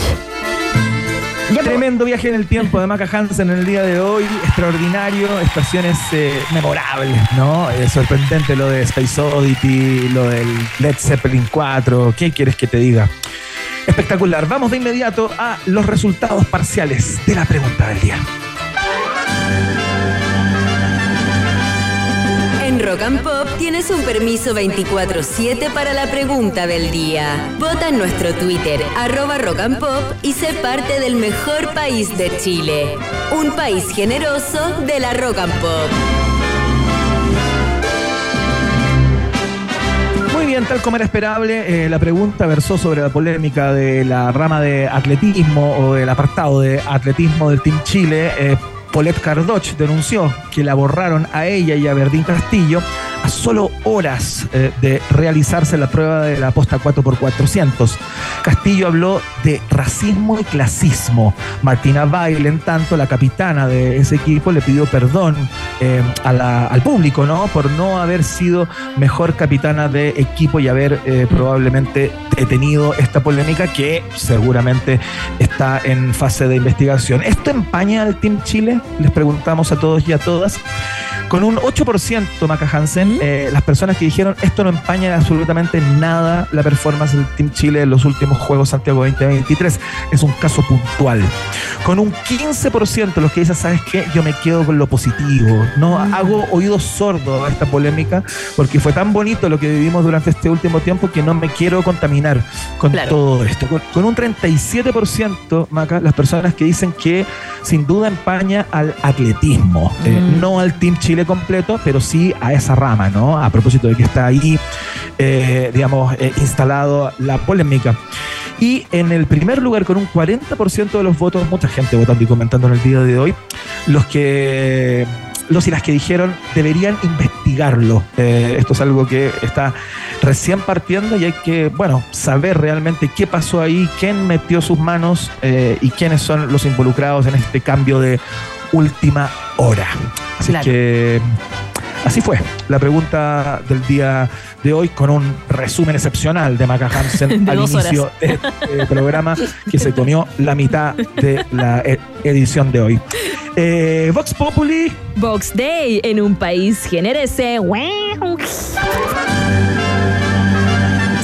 Tremendo viaje en el tiempo de Maca Hansen en el día de hoy, extraordinario, estaciones eh, memorables, ¿no? Eh, sorprendente lo de Space Oddity, lo del Led Zeppelin 4, ¿qué quieres que te diga? Espectacular. Vamos de inmediato a los resultados parciales de la pregunta del día. Rock and Pop tienes un permiso 24-7 para la pregunta del día. Vota en nuestro Twitter, arroba Rock and Pop, y sé parte del mejor país de Chile. Un país generoso de la Rock and Pop. Muy bien, tal como era esperable, eh, la pregunta versó sobre la polémica de la rama de atletismo o del apartado de atletismo del Team Chile. Eh, Paulette Cardoch denunció que la borraron a ella y a Verdín Castillo solo horas eh, de realizarse la prueba de la posta 4x400. Castillo habló de racismo y clasismo. Martina Bail, en tanto, la capitana de ese equipo, le pidió perdón eh, a la- al público, ¿no? Por no haber sido mejor capitana de equipo y haber eh, probablemente detenido esta polémica que seguramente está en fase de investigación. ¿Esto empaña al Team Chile? Les preguntamos a todos y a todas. Con un 8%, Maca Hansen, eh, las personas que dijeron esto no empaña en absolutamente nada la performance del Team Chile en los últimos Juegos Santiago 2023. Es un caso puntual. Con un 15%, los que dicen, ¿sabes qué? Yo me quedo con lo positivo. No hago oídos sordos a esta polémica porque fue tan bonito lo que vivimos durante este último tiempo que no me quiero contaminar con todo esto. Con, con un 37%, Maca, las personas que dicen que sin duda empaña al atletismo, eh, no al Team Chile completo, pero sí a esa rama, ¿no? A propósito de que está ahí, eh, digamos, eh, instalado la polémica. Y en el primer lugar, con un 40% de los votos, mucha gente votando y comentando en el día de hoy, los que los y las que dijeron deberían investigarlo. Eh, esto es algo que está recién partiendo y hay que, bueno, saber realmente qué pasó ahí, quién metió sus manos eh, y quiénes son los involucrados en este cambio de última hora. Así Claro. que así fue la pregunta del día de hoy con un resumen excepcional de Maca Hansen [laughs] De al inicio horas. de este programa que se comió la mitad de la e- edición de hoy. Eh, Vox Populi. Box Day en un país generese.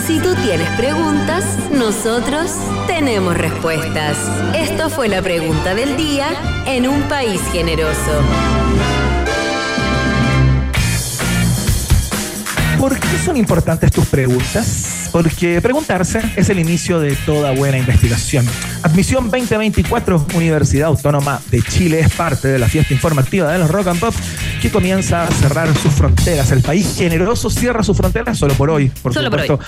Si tú tienes preguntas, nosotros tenemos respuestas. Esto fue la pregunta del día en un país generoso. ¿Por qué son importantes tus preguntas? Porque preguntarse es el inicio de toda buena investigación. Admisión 2024, Universidad Autónoma de Chile es parte de la fiesta informativa de los Rock and Pop que comienza a cerrar sus fronteras. El país generoso cierra sus fronteras solo por hoy, por Solo por supuesto.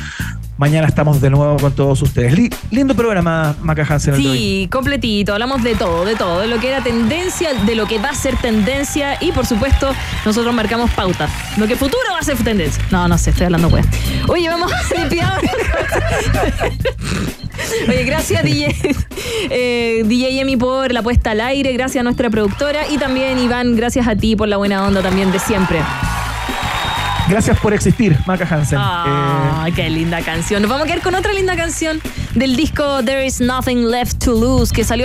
Mañana estamos de nuevo con todos ustedes. Li- lindo programa, Maca Hansen. Sí, completito. Hablamos de todo, de todo, de lo que era tendencia, de lo que va a ser tendencia y por supuesto nosotros marcamos pauta. Lo que futuro va a ser tendencia. No, no sé, estoy hablando wea. Oye, vamos a. [laughs] Oye, gracias DJ, eh, DJ Emi por la puesta al aire, gracias a nuestra productora y también Iván, gracias a ti por la buena onda también de siempre. Gracias por existir, Maca Hansen. Ah, qué linda canción. Nos vamos a quedar con otra linda canción del disco There Is Nothing Left to Lose que salió